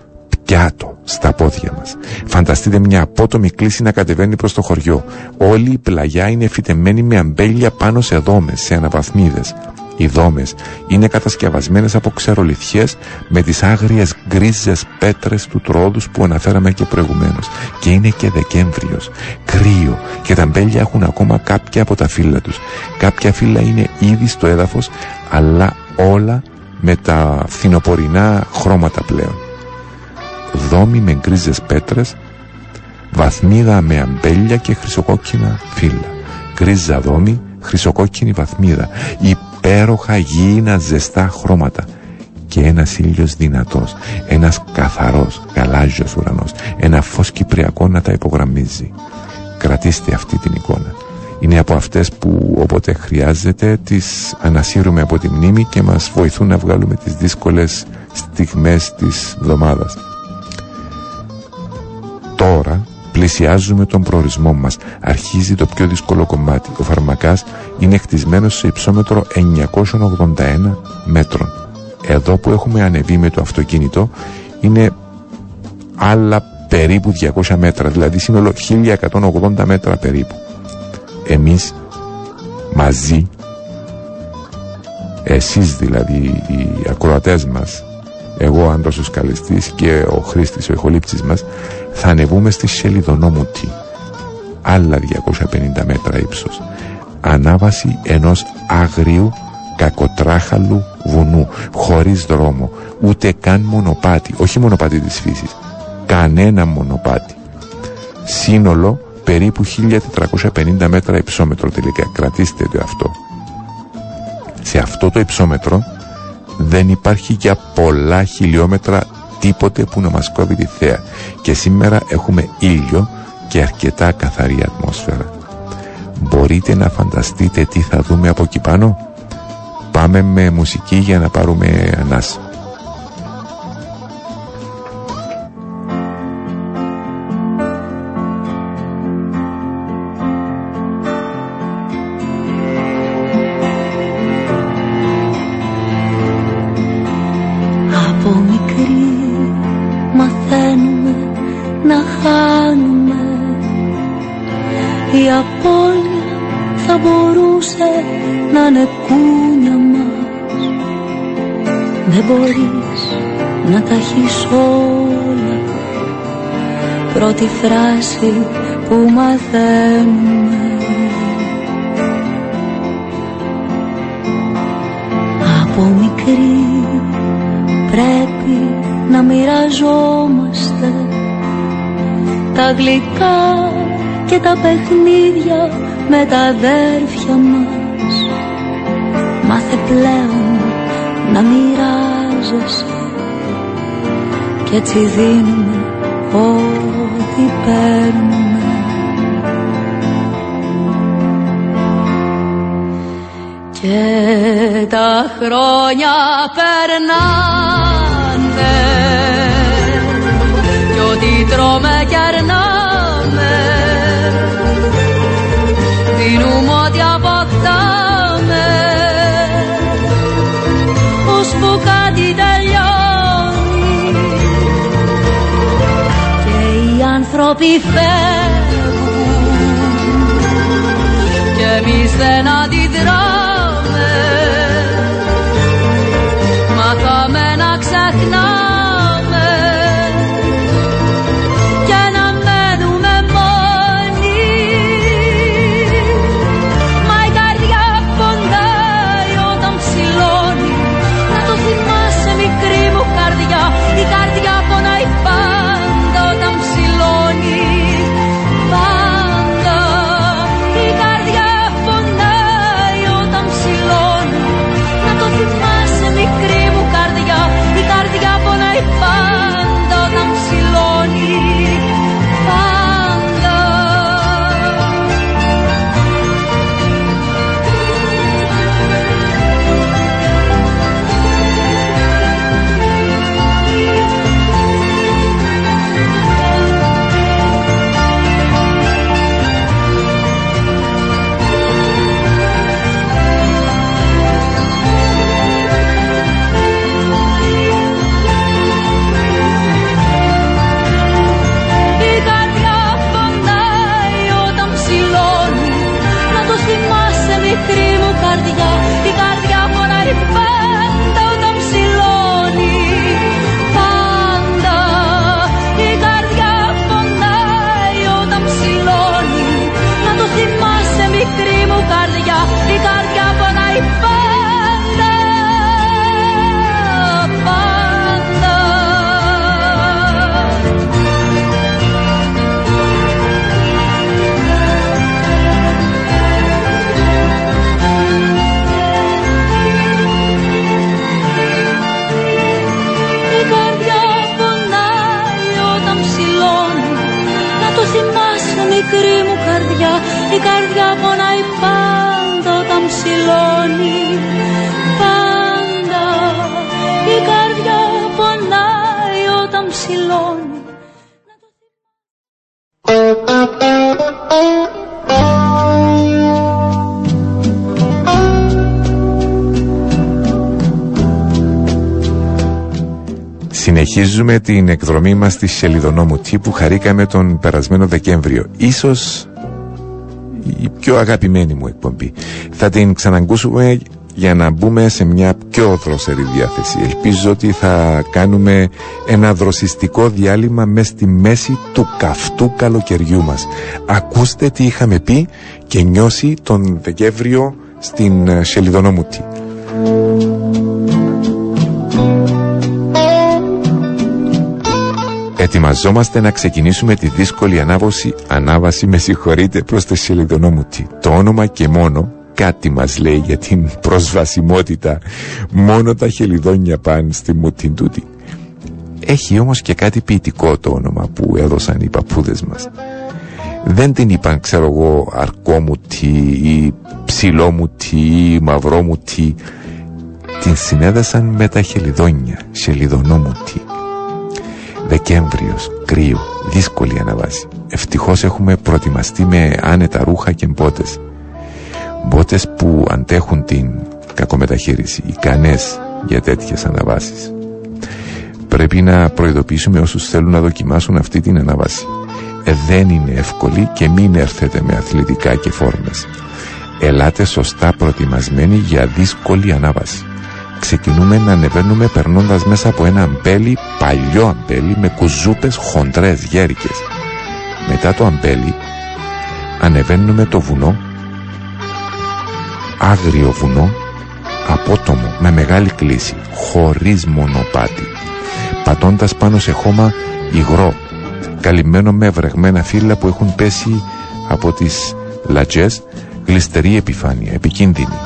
πιάτο στα πόδια μας. Φανταστείτε μια απότομη κλίση να κατεβαίνει προς το χωριό. Όλη η πλαγιά είναι φυτεμένη με αμπέλια πάνω σε δόμες, σε αναβαθμίδες. Οι δόμες είναι κατασκευασμένες από ξερολιθιές με τις άγριες γκρίζες πέτρες του τρόδους που αναφέραμε και προηγουμένως. Και είναι και Δεκέμβριος, κρύο και τα αμπέλια έχουν ακόμα κάποια από τα φύλλα τους. Κάποια φύλλα είναι ήδη στο έδαφος αλλά όλα με τα φθινοπορεινά χρώματα πλέον δόμη με γκρίζες πέτρες, βαθμίδα με αμπέλια και χρυσοκόκκινα φύλλα. Γκρίζα δόμη, χρυσοκόκκινη βαθμίδα, υπέροχα γήινα ζεστά χρώματα και ένας ήλιος δυνατός, ένας καθαρός γαλάζιος ουρανός, ένα φως κυπριακό να τα υπογραμμίζει. Κρατήστε αυτή την εικόνα. Είναι από αυτές που όποτε χρειάζεται τις ανασύρουμε από τη μνήμη και μας βοηθούν να βγάλουμε τις δύσκολες στιγμές της εβδομάδας τώρα πλησιάζουμε τον προορισμό μας. Αρχίζει το πιο δύσκολο κομμάτι. Ο φαρμακάς είναι χτισμένος σε υψόμετρο 981 μέτρων. Εδώ που έχουμε ανεβεί με το αυτοκίνητο είναι άλλα περίπου 200 μέτρα, δηλαδή σύνολο 1180 μέτρα περίπου. Εμείς μαζί, εσείς δηλαδή οι ακροατές μας, εγώ Άντρος ο Σκαλιστής και ο Χρήστης ο ηχολήπτης μας, θα ανεβούμε στη Σελιδονόμουτη άλλα 250 μέτρα ύψος. Ανάβαση ενός άγριου κακοτράχαλου βουνού χωρίς δρόμο ούτε καν μονοπάτι όχι μονοπάτι της φύσης κανένα μονοπάτι. Σύνολο περίπου 1450 μέτρα υψόμετρο. Τελικά κρατήστε το αυτό. Σε αυτό το υψόμετρο δεν υπάρχει για πολλά χιλιόμετρα τίποτε που να μας κόβει τη θέα και σήμερα έχουμε ήλιο και αρκετά καθαρή ατμόσφαιρα. Μπορείτε να φανταστείτε τι θα δούμε από εκεί πάνω; Πάμε με μουσική για να πάρουμε ανάσα. Πρώτη φράση που μαθαίνουμε. Από μικρή πρέπει να μοιραζόμαστε τα γλυκά και τα παιχνίδια με τα αδέρφια μας. Μάθε πλέον να μοιράζεσαι και έτσι δίνουμε ό,τι παίρνουμε. Και τα χρόνια περνάνε κι ό,τι τρώμε κι ρωτάμε κάτι τελειώνει και οι άνθρωποι φεύγουν και εμείς δεν αντιδράμε. Μάθαμε να ξεχνάμε πονάει πάντα όταν ψηλώνει. Πάντα Η καρδιά πονάει όταν ψηλώνει. Συνεχίζουμε την εκδρομή μας στη Σελιδονόμου Τι που χαρήκαμε τον περασμένο Δεκέμβριο. Ίσως η πιο αγαπημένη μου εκπομπή. Θα την ξαναγκούσουμε για να μπούμε σε μια πιο δροσερή διάθεση. Ελπίζω ότι θα κάνουμε ένα δροσιστικό διάλειμμα μες στη μέση του καυτού καλοκαιριού μας. Ακούστε τι είχαμε πει και νιώσει τον Δεκέμβριο στην ε, Σελιδονόμουτη. Ετοιμαζόμαστε να ξεκινήσουμε τη δύσκολη ανάβωση, ανάβαση με συγχωρείτε προς το Σελιδονόμουτη. Το όνομα και μόνο κάτι μας λέει για την προσβασιμότητα. Μόνο τα χελιδόνια πάνε στη μουτιν τούτη. Έχει όμως και κάτι ποιητικό το όνομα που έδωσαν οι παππούδες μας. Δεν την είπαν ξέρω εγώ αρκόμουτη ή ψηλόμουτη ή μαυρόμουτη. Την συνέδεσαν με τα χελιδόνια, σελιδονόμουτη. Δεκέμβριος, κρύο, δύσκολη αναβάση. Ευτυχώς έχουμε προετοιμαστεί με άνετα ρούχα και μπότες. Μπότες που αντέχουν την κακομεταχείριση, ικανές για τέτοιες αναβάσεις. Πρέπει να προειδοποιήσουμε όσους θέλουν να δοκιμάσουν αυτή την αναβάση. Ε, δεν είναι εύκολη και μην έρθετε με αθλητικά και φόρμες. Ελάτε σωστά προετοιμασμένοι για δύσκολη ανάβαση. Ξεκινούμε να ανεβαίνουμε περνώντας μέσα από ένα αμπέλι, παλιό αμπέλι με κουζούπες χοντρές γέρικες. Μετά το αμπέλι ανεβαίνουμε το βουνό, άγριο βουνό, απότομο, με μεγάλη κλίση, χωρίς μονοπάτι, πατώντας πάνω σε χώμα υγρό, καλυμμένο με βρεγμένα φύλλα που έχουν πέσει από τις λατζές, γλιστερή επιφάνεια, επικίνδυνη.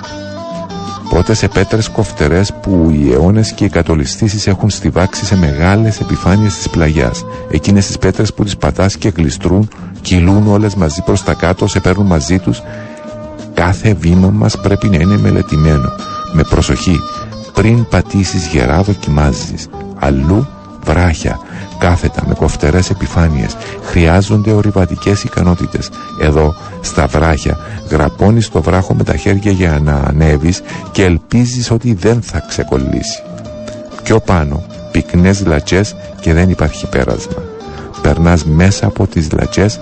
Πότε σε πέτρες κοφτερές που οι αιώνες και οι κατολιστήσεις έχουν στιβάξει σε μεγάλες επιφάνειες της πλαγιάς. Εκείνες τις πέτρες που τις πατάς και γλιστρούν, κυλούν όλες μαζί προς τα κάτω, σε παίρνουν μαζί τους. Κάθε βήμα μας πρέπει να είναι μελετημένο, με προσοχή. Πριν πατήσεις γερά δοκιμάζεις. Αλλού βράχια, κάθετα με κοφτερές επιφάνειες. Χρειάζονται ορειβατικές ικανότητες. Εδώ, στα βράχια, γραπώνεις το βράχο με τα χέρια για να ανέβεις και ελπίζεις ότι δεν θα ξεκολλήσει. Πιο πάνω, πυκνές λατσές και δεν υπάρχει πέρασμα. περνάς μέσα από τις λατσές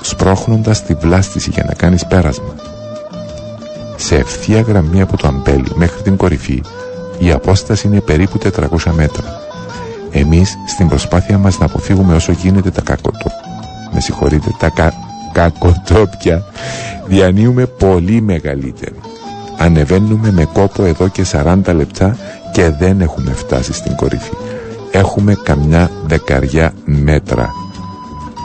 σπρώχνοντας τη βλάστηση για να κάνεις πέρασμα. Σε ευθεία γραμμή από το αμπέλι μέχρι την κορυφή η απόσταση είναι περίπου 400 μέτρα. Εμείς στην προσπάθεια μας να αποφύγουμε όσο γίνεται τα κακοτό. Με συγχωρείτε, τα κα... κακοτόπια διανύουμε πολύ μεγαλύτερη. Ανεβαίνουμε με κόπο εδώ και 40 λεπτά και δεν έχουμε φτάσει στην κορυφή. Έχουμε καμιά δεκαριά μέτρα.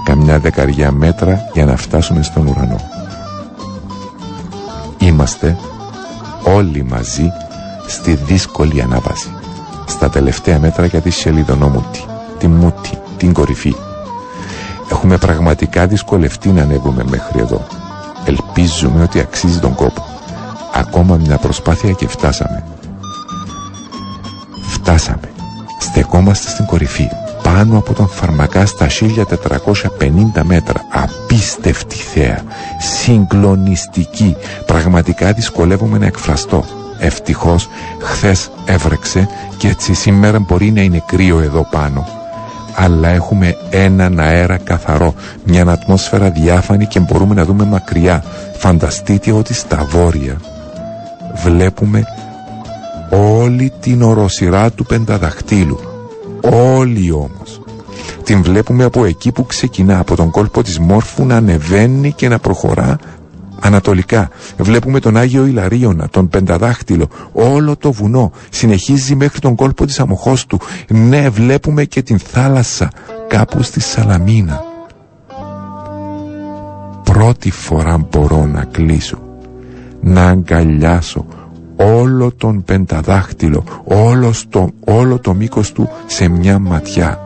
Καμιά δεκαριά μέτρα για να φτάσουμε στον ουρανό. Είμαστε όλοι μαζί στη δύσκολη ανάβαση. Στα τελευταία μέτρα για τη σελίδονόμουτη, τη μούτη, την κορυφή. Έχουμε πραγματικά δυσκολευτεί να ανέβουμε μέχρι εδώ. Ελπίζουμε ότι αξίζει τον κόπο. Ακόμα μια προσπάθεια και φτάσαμε. Φτάσαμε. Στεκόμαστε στην κορυφή. Πάνω από τον φαρμακά στα 1450 μέτρα. Απίστευτη θέα. Συγκλονιστική. Πραγματικά δυσκολεύομαι να εκφραστώ. Ευτυχώς χθες έβρεξε και έτσι σήμερα μπορεί να είναι κρύο εδώ πάνω. Αλλά έχουμε έναν αέρα καθαρό, μια ατμόσφαιρα διάφανη και μπορούμε να δούμε μακριά. Φανταστείτε ότι στα βόρεια βλέπουμε όλη την οροσυρά του πενταδαχτύλου. Όλοι όμως. Την βλέπουμε από εκεί που ξεκινά, από τον κόλπο της Μόρφου να ανεβαίνει και να προχωρά Ανατολικά βλέπουμε τον Άγιο Ιλαρίωνα, τον Πενταδάχτυλο, όλο το βουνό συνεχίζει μέχρι τον κόλπο της του. Ναι, βλέπουμε και την θάλασσα κάπου στη Σαλαμίνα. Πρώτη φορά μπορώ να κλείσω, να αγκαλιάσω όλο τον Πενταδάχτυλο, όλο, στο, όλο το μήκος του σε μια ματιά.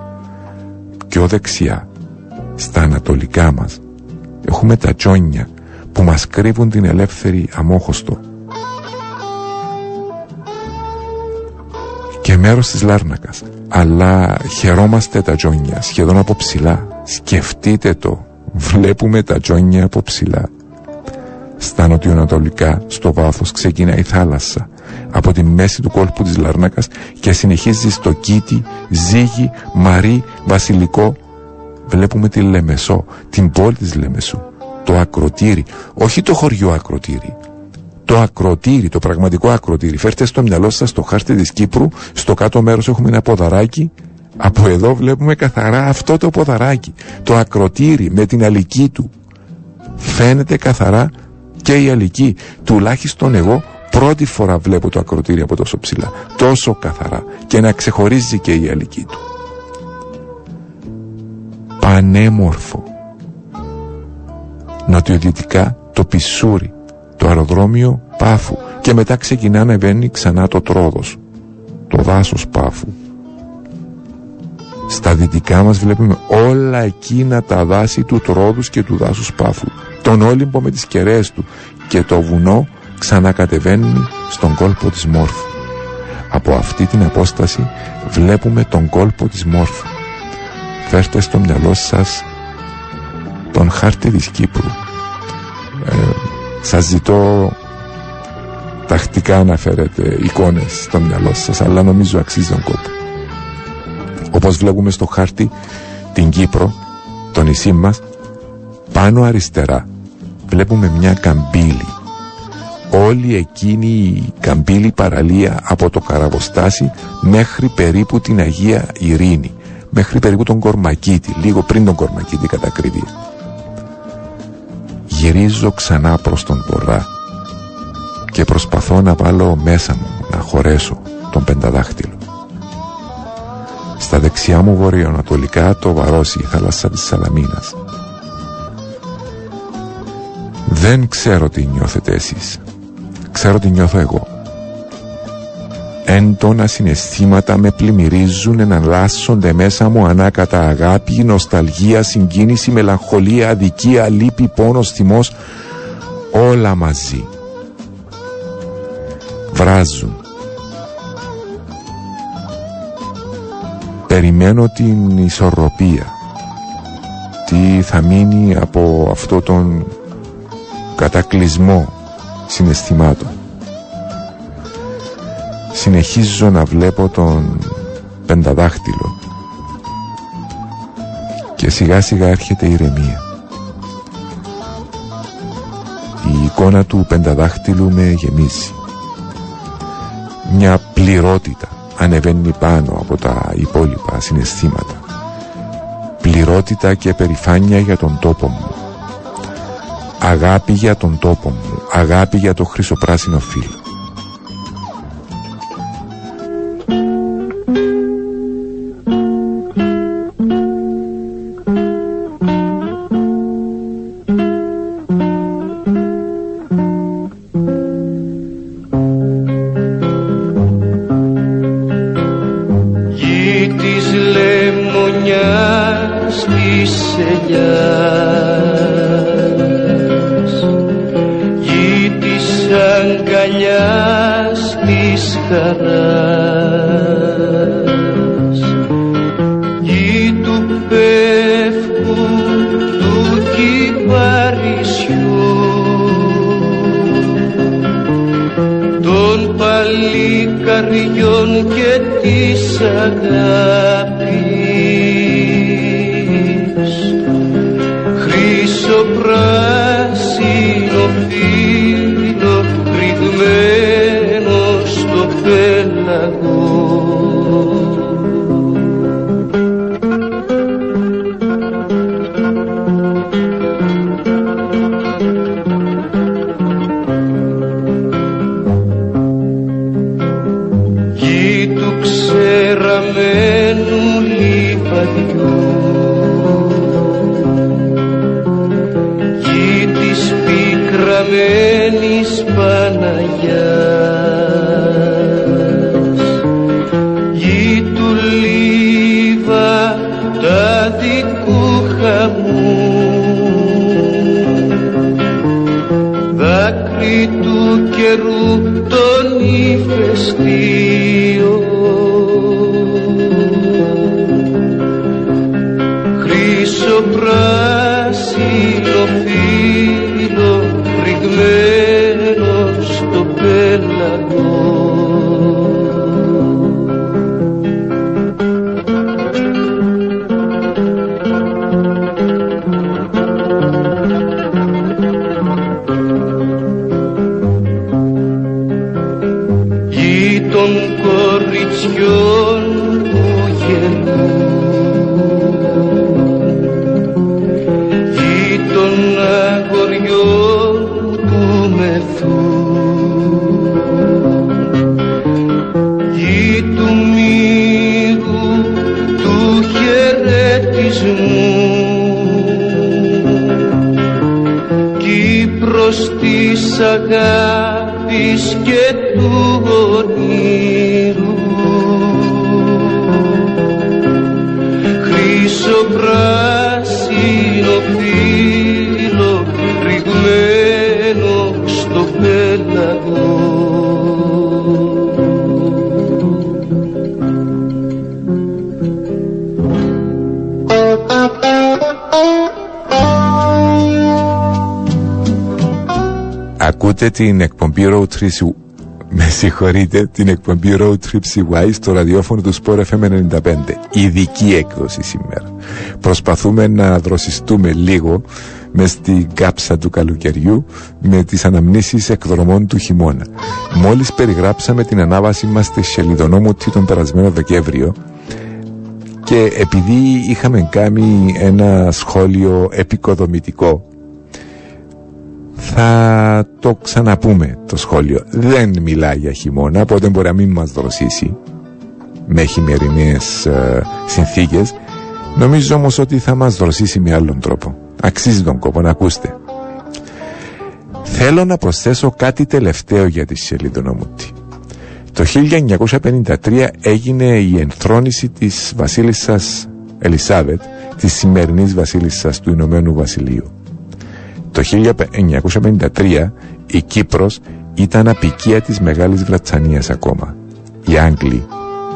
Πιο δεξιά, στα ανατολικά μας, έχουμε τα τζόνια που μας κρύβουν την ελεύθερη αμόχωστο. Και μέρος της Λάρνακας. Αλλά χαιρόμαστε τα τζόνια σχεδόν από ψηλά. Σκεφτείτε το. Βλέπουμε τα τζόνια από ψηλά. Στα νοτιοανατολικά, στο βάθος, ξεκινάει η θάλασσα. Από τη μέση του κόλπου της Λάρνακας και συνεχίζει στο Κίτι, Ζήγη, Μαρί, Βασιλικό. Βλέπουμε τη Λεμεσό, την πόλη της Λεμεσού το ακροτήρι, όχι το χωριό ακροτήρι. Το ακροτήρι, το πραγματικό ακροτήρι. Φέρτε στο μυαλό σας το χάρτη της Κύπρου, στο κάτω μέρος έχουμε ένα ποδαράκι, από εδώ βλέπουμε καθαρά αυτό το ποδαράκι. Το ακροτήρι με την αλική του. Φαίνεται καθαρά και η αλική. Τουλάχιστον εγώ πρώτη φορά βλέπω το ακροτήρι από τόσο ψηλά. Τόσο καθαρά. Και να ξεχωρίζει και η αλική του. Πανέμορφο νοτιοδυτικά το Πισούρι, το αεροδρόμιο Πάφου και μετά ξεκινά να βαίνει ξανά το Τρόδος, το δάσος Πάφου. Στα δυτικά μας βλέπουμε όλα εκείνα τα δάση του Τρόδους και του δάσους Πάφου, τον Όλυμπο με τις κεραίες του και το βουνό ξανακατεβαίνει στον κόλπο της Μόρφου. Από αυτή την απόσταση βλέπουμε τον κόλπο της Μόρφου. Φέρτε στο μυαλό σας τον χάρτη της Κύπρου. Ε, σας ζητώ τακτικά να φέρετε εικόνες στο μυαλό σας, αλλά νομίζω αξίζει τον κόπο. Όπως βλέπουμε στο χάρτη την Κύπρο, το νησί μας, πάνω αριστερά βλέπουμε μια καμπύλη. Όλη εκείνη η καμπύλη παραλία από το Καραβοστάσι μέχρι περίπου την Αγία Ειρήνη, μέχρι περίπου τον Κορμακίτη, λίγο πριν τον Κορμακίτη κατά Γυρίζω ξανά προς τον βορρά και προσπαθώ να βάλω μέσα μου να χωρέσω τον πενταδάχτυλο. Στα δεξιά μου βορειοανατολικά το βαρώσει η θάλασσα της Σαλαμίνας. Δεν ξέρω τι νιώθετε εσείς. Ξέρω τι νιώθω εγώ έντονα συναισθήματα με πλημμυρίζουν εναλλάσσονται μέσα μου ανάκατα αγάπη, νοσταλγία, συγκίνηση, μελαγχολία, αδικία, λύπη, πόνος, θυμός όλα μαζί βράζουν περιμένω την ισορροπία τι θα μείνει από αυτό τον κατακλυσμό συναισθημάτων συνεχίζω να βλέπω τον πενταδάχτυλο και σιγά σιγά έρχεται η ηρεμία. Η εικόνα του πενταδάχτυλου με γεμίζει. Μια πληρότητα ανεβαίνει πάνω από τα υπόλοιπα συναισθήματα. Πληρότητα και περηφάνεια για τον τόπο μου. Αγάπη για τον τόπο μου. Αγάπη για το χρυσοπράσινο φύλλο. Πικραμένης Παναγιάς την εκπομπή Road Trip CY με συγχωρείτε, την εκπομπή Road Trip CY στο ραδιόφωνο του Sport FM 95. Ειδική έκδοση σήμερα. Προσπαθούμε να δροσιστούμε λίγο μες στην κάψα του καλοκαιριού με τις αναμνήσεις εκδρομών του χειμώνα. Μόλις περιγράψαμε την ανάβαση μας στη Σελιδονόμουτη τον περασμένο Δεκέμβριο και επειδή είχαμε κάνει ένα σχόλιο επικοδομητικό θα το ξαναπούμε το σχόλιο. Δεν μιλάει για χειμώνα, οπότε μπορεί να μην μας δροσίσει με χειμερινές ε, συνθήκες. Νομίζω όμως ότι θα μας δροσίσει με άλλον τρόπο. Αξίζει τον κόπο να ακούστε. Θέλω να προσθέσω κάτι τελευταίο για τη Σελίδωνομούτη. Το 1953 έγινε η ενθρόνηση της βασίλισσας Ελισάβετ, της σημερινής βασίλισσας του Ηνωμένου Βασιλείου. Το 1953 η Κύπρος ήταν απικία της Μεγάλης Βρετσανίας ακόμα. Οι Άγγλοι,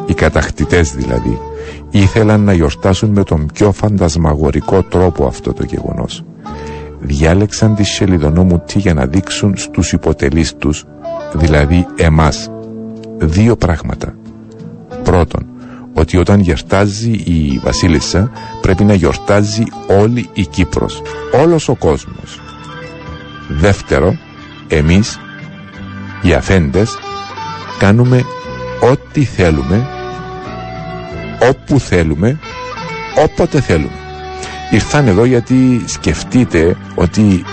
οι κατακτητές δηλαδή, ήθελαν να γιορτάσουν με τον πιο φαντασμαγορικό τρόπο αυτό το γεγονός. Διάλεξαν τη Σελιδονόμουτη για να δείξουν στους υποτελείς τους, δηλαδή εμάς, δύο πράγματα. Πρώτον, ότι όταν γιορτάζει η Βασίλισσα πρέπει να γιορτάζει όλη η Κύπρος, όλος ο κόσμος. Δεύτερο, εμείς οι αφέντες κάνουμε ό,τι θέλουμε, όπου θέλουμε, όποτε θέλουμε. Ήρθαν εδώ γιατί σκεφτείτε ότι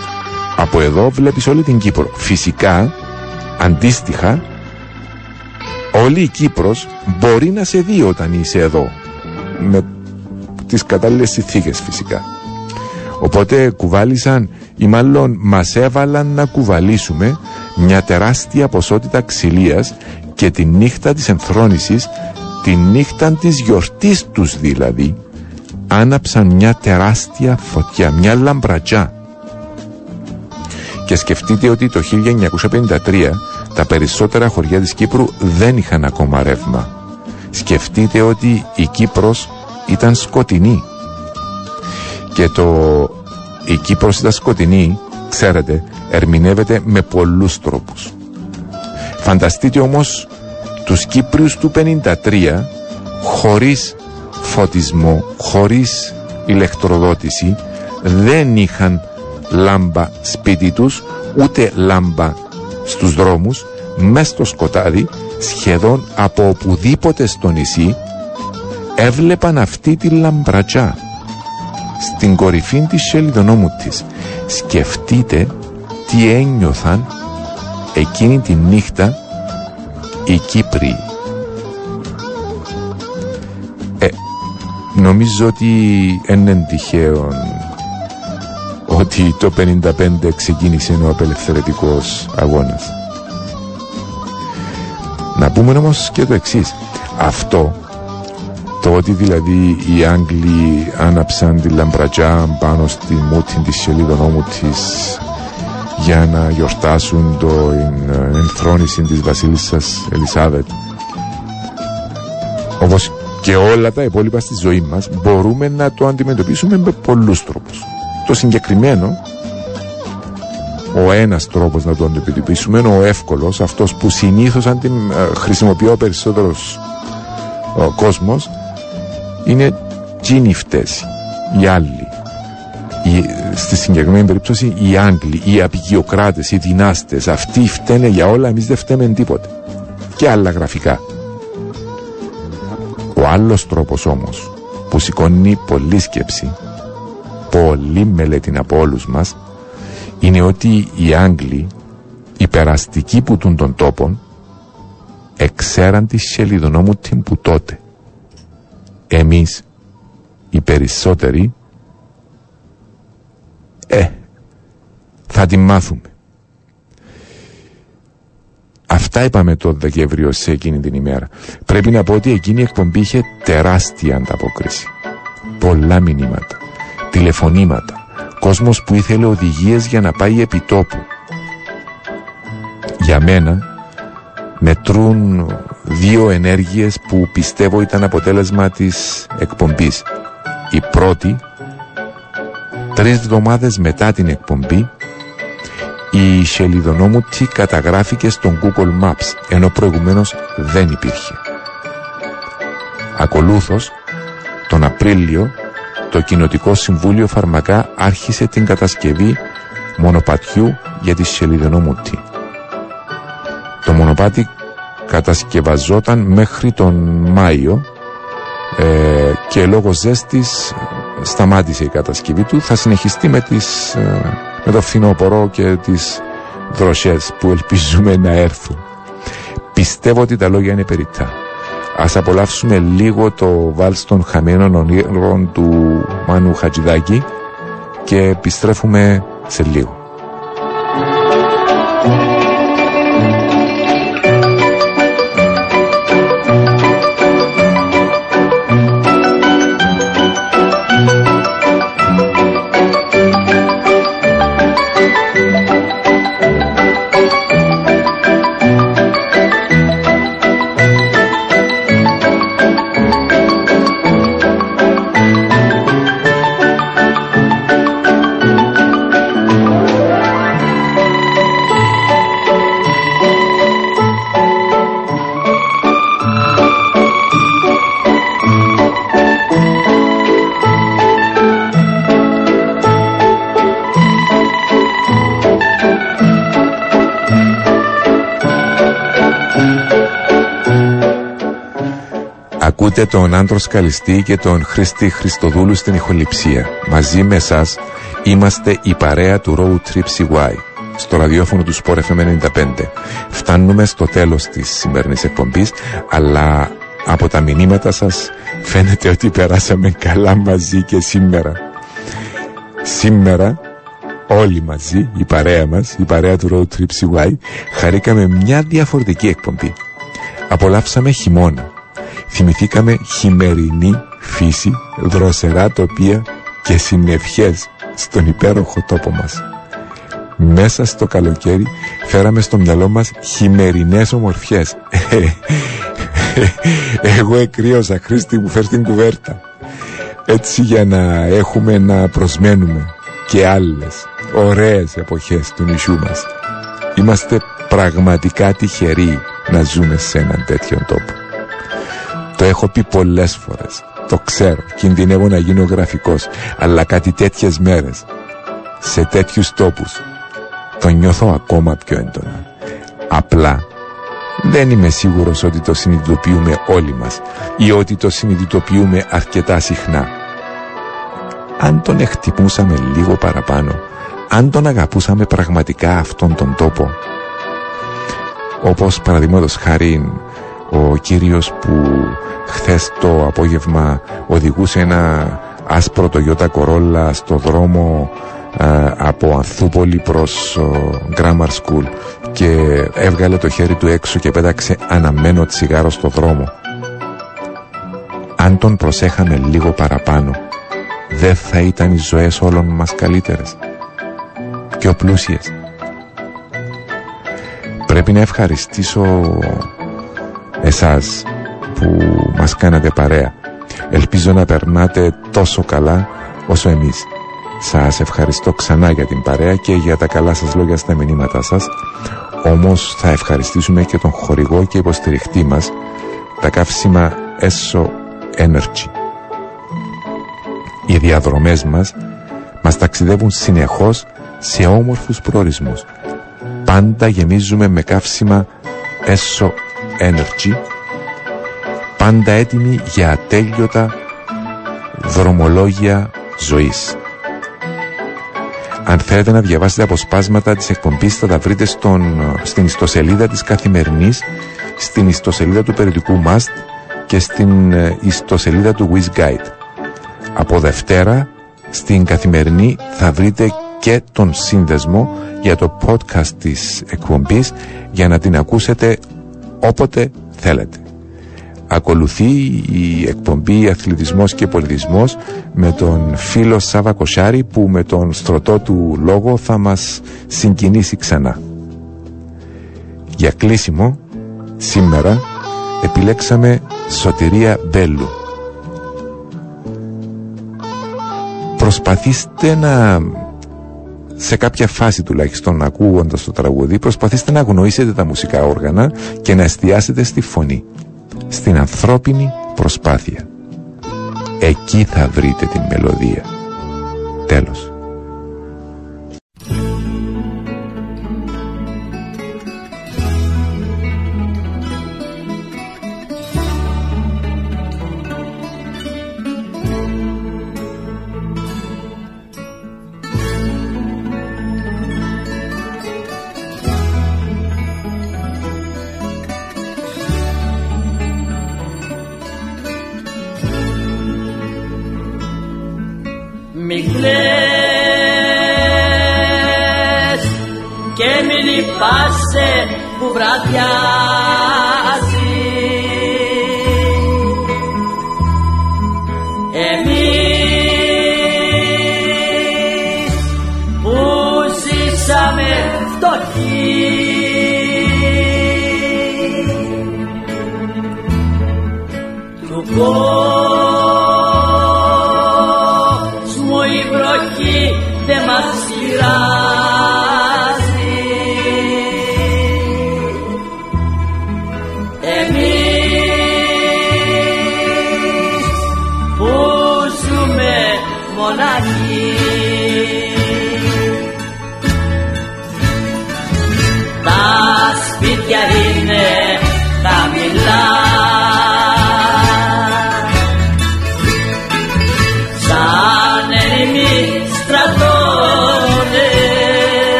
από εδώ βλέπεις όλη την Κύπρο. Φυσικά, αντίστοιχα, όλη η Κύπρος μπορεί να σε δει όταν είσαι εδώ. Με τις κατάλληλες συνθήκες φυσικά. Οπότε κουβάλισαν ή μάλλον μας έβαλαν να κουβαλήσουμε μια τεράστια ποσότητα ξυλίας και τη νύχτα της ενθρόνησης, τη νύχτα της γιορτής τους δηλαδή, άναψαν μια τεράστια φωτιά, μια λαμπρατζά. Και σκεφτείτε ότι το 1953 τα περισσότερα χωριά της Κύπρου δεν είχαν ακόμα ρεύμα. Σκεφτείτε ότι η Κύπρος ήταν σκοτεινή. Και το η Κύπρος ήταν σκοτεινή, ξέρετε, ερμηνεύεται με πολλούς τρόπους. Φανταστείτε όμως τους Κύπριους του 53 χωρίς φωτισμό, χωρίς ηλεκτροδότηση δεν είχαν λάμπα σπίτι τους ούτε λάμπα στους δρόμους μες στο σκοτάδι σχεδόν από οπουδήποτε στο νησί έβλεπαν αυτή τη λαμπρατζά στην κορυφή της σελιδονόμου της. Σκεφτείτε τι ένιωθαν εκείνη τη νύχτα οι Κύπροι. Ε, νομίζω ότι είναι τυχαίο ότι το 55 ξεκίνησε ο απελευθερωτικός αγώνας. Να πούμε όμως και το εξής. Αυτό το ότι δηλαδή οι Άγγλοι άναψαν τη λαμπρατζά πάνω στη μούτη της σελίδων της για να γιορτάσουν το ενθρόνηση της βασίλισσας Ελισάβετ. Όπως και όλα τα υπόλοιπα στη ζωή μας μπορούμε να το αντιμετωπίσουμε με πολλούς τρόπους. Το συγκεκριμένο ο ένας τρόπος να το αντιμετωπίσουμε είναι ο εύκολος αυτός που συνήθως αντι... Ε, χρησιμοποιώ περισσότερος ο κόσμος είναι τζίνοι φταίς, οι άλλοι. Οι, στη συγκεκριμένη περίπτωση οι Άγγλοι, οι απεικιοκράτες, οι δυνάστες, αυτοί φταίνε για όλα, εμείς δεν φταίμε τίποτε. Και άλλα γραφικά. Ο άλλος τρόπος όμως που σηκώνει πολλή σκέψη, πολλή μελέτη από όλους μας, είναι ότι οι Άγγλοι, οι περαστικοί που τούν των τόπων, εξέραν τη σελιδονόμου την που τότε εμείς οι περισσότεροι ε, θα την μάθουμε. Αυτά είπαμε το Δεκέμβριο σε εκείνη την ημέρα. Πρέπει να πω ότι εκείνη η εκπομπή είχε τεράστια ανταπόκριση. Πολλά μηνύματα, τηλεφωνήματα, κόσμος που ήθελε οδηγίες για να πάει επί τόπου. Για μένα μετρούν δύο ενέργειες που πιστεύω ήταν αποτέλεσμα της εκπομπής. Η πρώτη, τρεις εβδομάδες μετά την εκπομπή, η σελιδονόμουτη καταγράφηκε στο Google Maps, ενώ προηγουμένως δεν υπήρχε. Ακολούθως, τον Απρίλιο, το Κοινοτικό Συμβούλιο Φαρμακά άρχισε την κατασκευή μονοπατιού για τη σελιδονόμουτη. Το μονοπάτι κατασκευαζόταν μέχρι τον Μάιο ε, και λόγω ζέστης σταμάτησε η κατασκευή του. Θα συνεχιστεί με, τις, ε, με το φθινόπωρο και τις δροσές που ελπίζουμε να έρθουν. Πιστεύω ότι τα λόγια είναι περιττά ας απολαύσουμε λίγο το βάλς των χαμένων ονείρων του Μάνου Χατζηδάκη και επιστρέφουμε σε λίγο Ακούτε τον Άντρος Σκαλιστή και τον Χρήστη Χριστοδούλου στην ηχοληψία. Μαζί με εσάς είμαστε η παρέα του Road Trip CY στο ραδιόφωνο του Sport FM 95. Φτάνουμε στο τέλος της σημερινής εκπομπής, αλλά από τα μηνύματα σας φαίνεται ότι περάσαμε καλά μαζί και σήμερα. Σήμερα όλοι μαζί, η παρέα μας, η παρέα του Road Trip CY, χαρήκαμε μια διαφορετική εκπομπή. Απολαύσαμε χειμώνα. Θυμηθήκαμε χειμερινή φύση, δροσερά τοπία και συνευχές στον υπέροχο τόπο μας. Μέσα στο καλοκαίρι φέραμε στο μυαλό μας χειμερινές ομορφιές. Εγώ εκρύωσα, Χρήστη μου φέρ την κουβέρτα. Έτσι για να έχουμε να προσμένουμε και άλλες ωραίες εποχές του νησιού μας. Είμαστε πραγματικά τυχεροί να ζούμε σε έναν τέτοιον τόπο. Το έχω πει πολλές φορές. Το ξέρω, κινδυνεύω να γίνω γραφικός, αλλά κάτι τέτοιες μέρες, σε τέτοιους τόπους, το νιώθω ακόμα πιο έντονα. Απλά δεν είμαι σίγουρος ότι το συνειδητοποιούμε όλοι μας ή ότι το συνειδητοποιούμε αρκετά συχνά. Αν τον εκτιμούσαμε λίγο παραπάνω, αν τον αγαπούσαμε πραγματικά αυτόν τον τόπο, όπως παραδείγματος χάρη ο κύριος που χθες το απόγευμα οδηγούσε ένα άσπρο το Ιώτα Κορόλα στο δρόμο από Ανθούπολη προς Grammar School και έβγαλε το χέρι του έξω και πέταξε αναμένο τσιγάρο στο δρόμο. Αν τον προσέχαμε λίγο παραπάνω, δεν θα ήταν οι ζωές όλων μας καλύτερες. Πιο πλούσιες. Πρέπει να ευχαριστήσω εσάς που μας κάνατε παρέα. Ελπίζω να περνάτε τόσο καλά όσο εμείς. Σας ευχαριστώ ξανά για την παρέα και για τα καλά σας λόγια στα μηνύματά σας. Όμως θα ευχαριστήσουμε και τον χορηγό και υποστηριχτή μας, τα καύσιμα ESO Energy. Οι διαδρομές μας μας ταξιδεύουν συνεχώς σε όμορφους προορισμούς. Πάντα γεμίζουμε με καύσιμα ESO Energy, πάντα έτοιμοι για ατέλειωτα δρομολόγια ζωής. Αν θέλετε να διαβάσετε αποσπάσματα της εκπομπής θα τα βρείτε στον, στην ιστοσελίδα της Καθημερινής, στην ιστοσελίδα του περιοδικού Must και στην ε, ιστοσελίδα του Wiz Guide. Από Δευτέρα στην Καθημερινή θα βρείτε και τον σύνδεσμο για το podcast της εκπομπής για να την ακούσετε όποτε θέλετε. Ακολουθεί η εκπομπή Αθλητισμός και Πολιτισμός με τον φίλο Σάβα Κοσάρη που με τον στρωτό του λόγο θα μας συγκινήσει ξανά. Για κλείσιμο, σήμερα επιλέξαμε Σωτηρία Μπέλου. Προσπαθήστε να σε κάποια φάση τουλάχιστον ακούγοντας το τραγούδι προσπαθήστε να αγνοήσετε τα μουσικά όργανα και να εστιάσετε στη φωνή στην ανθρώπινη προσπάθεια. Εκεί θα βρείτε την μελωδία. Τέλος.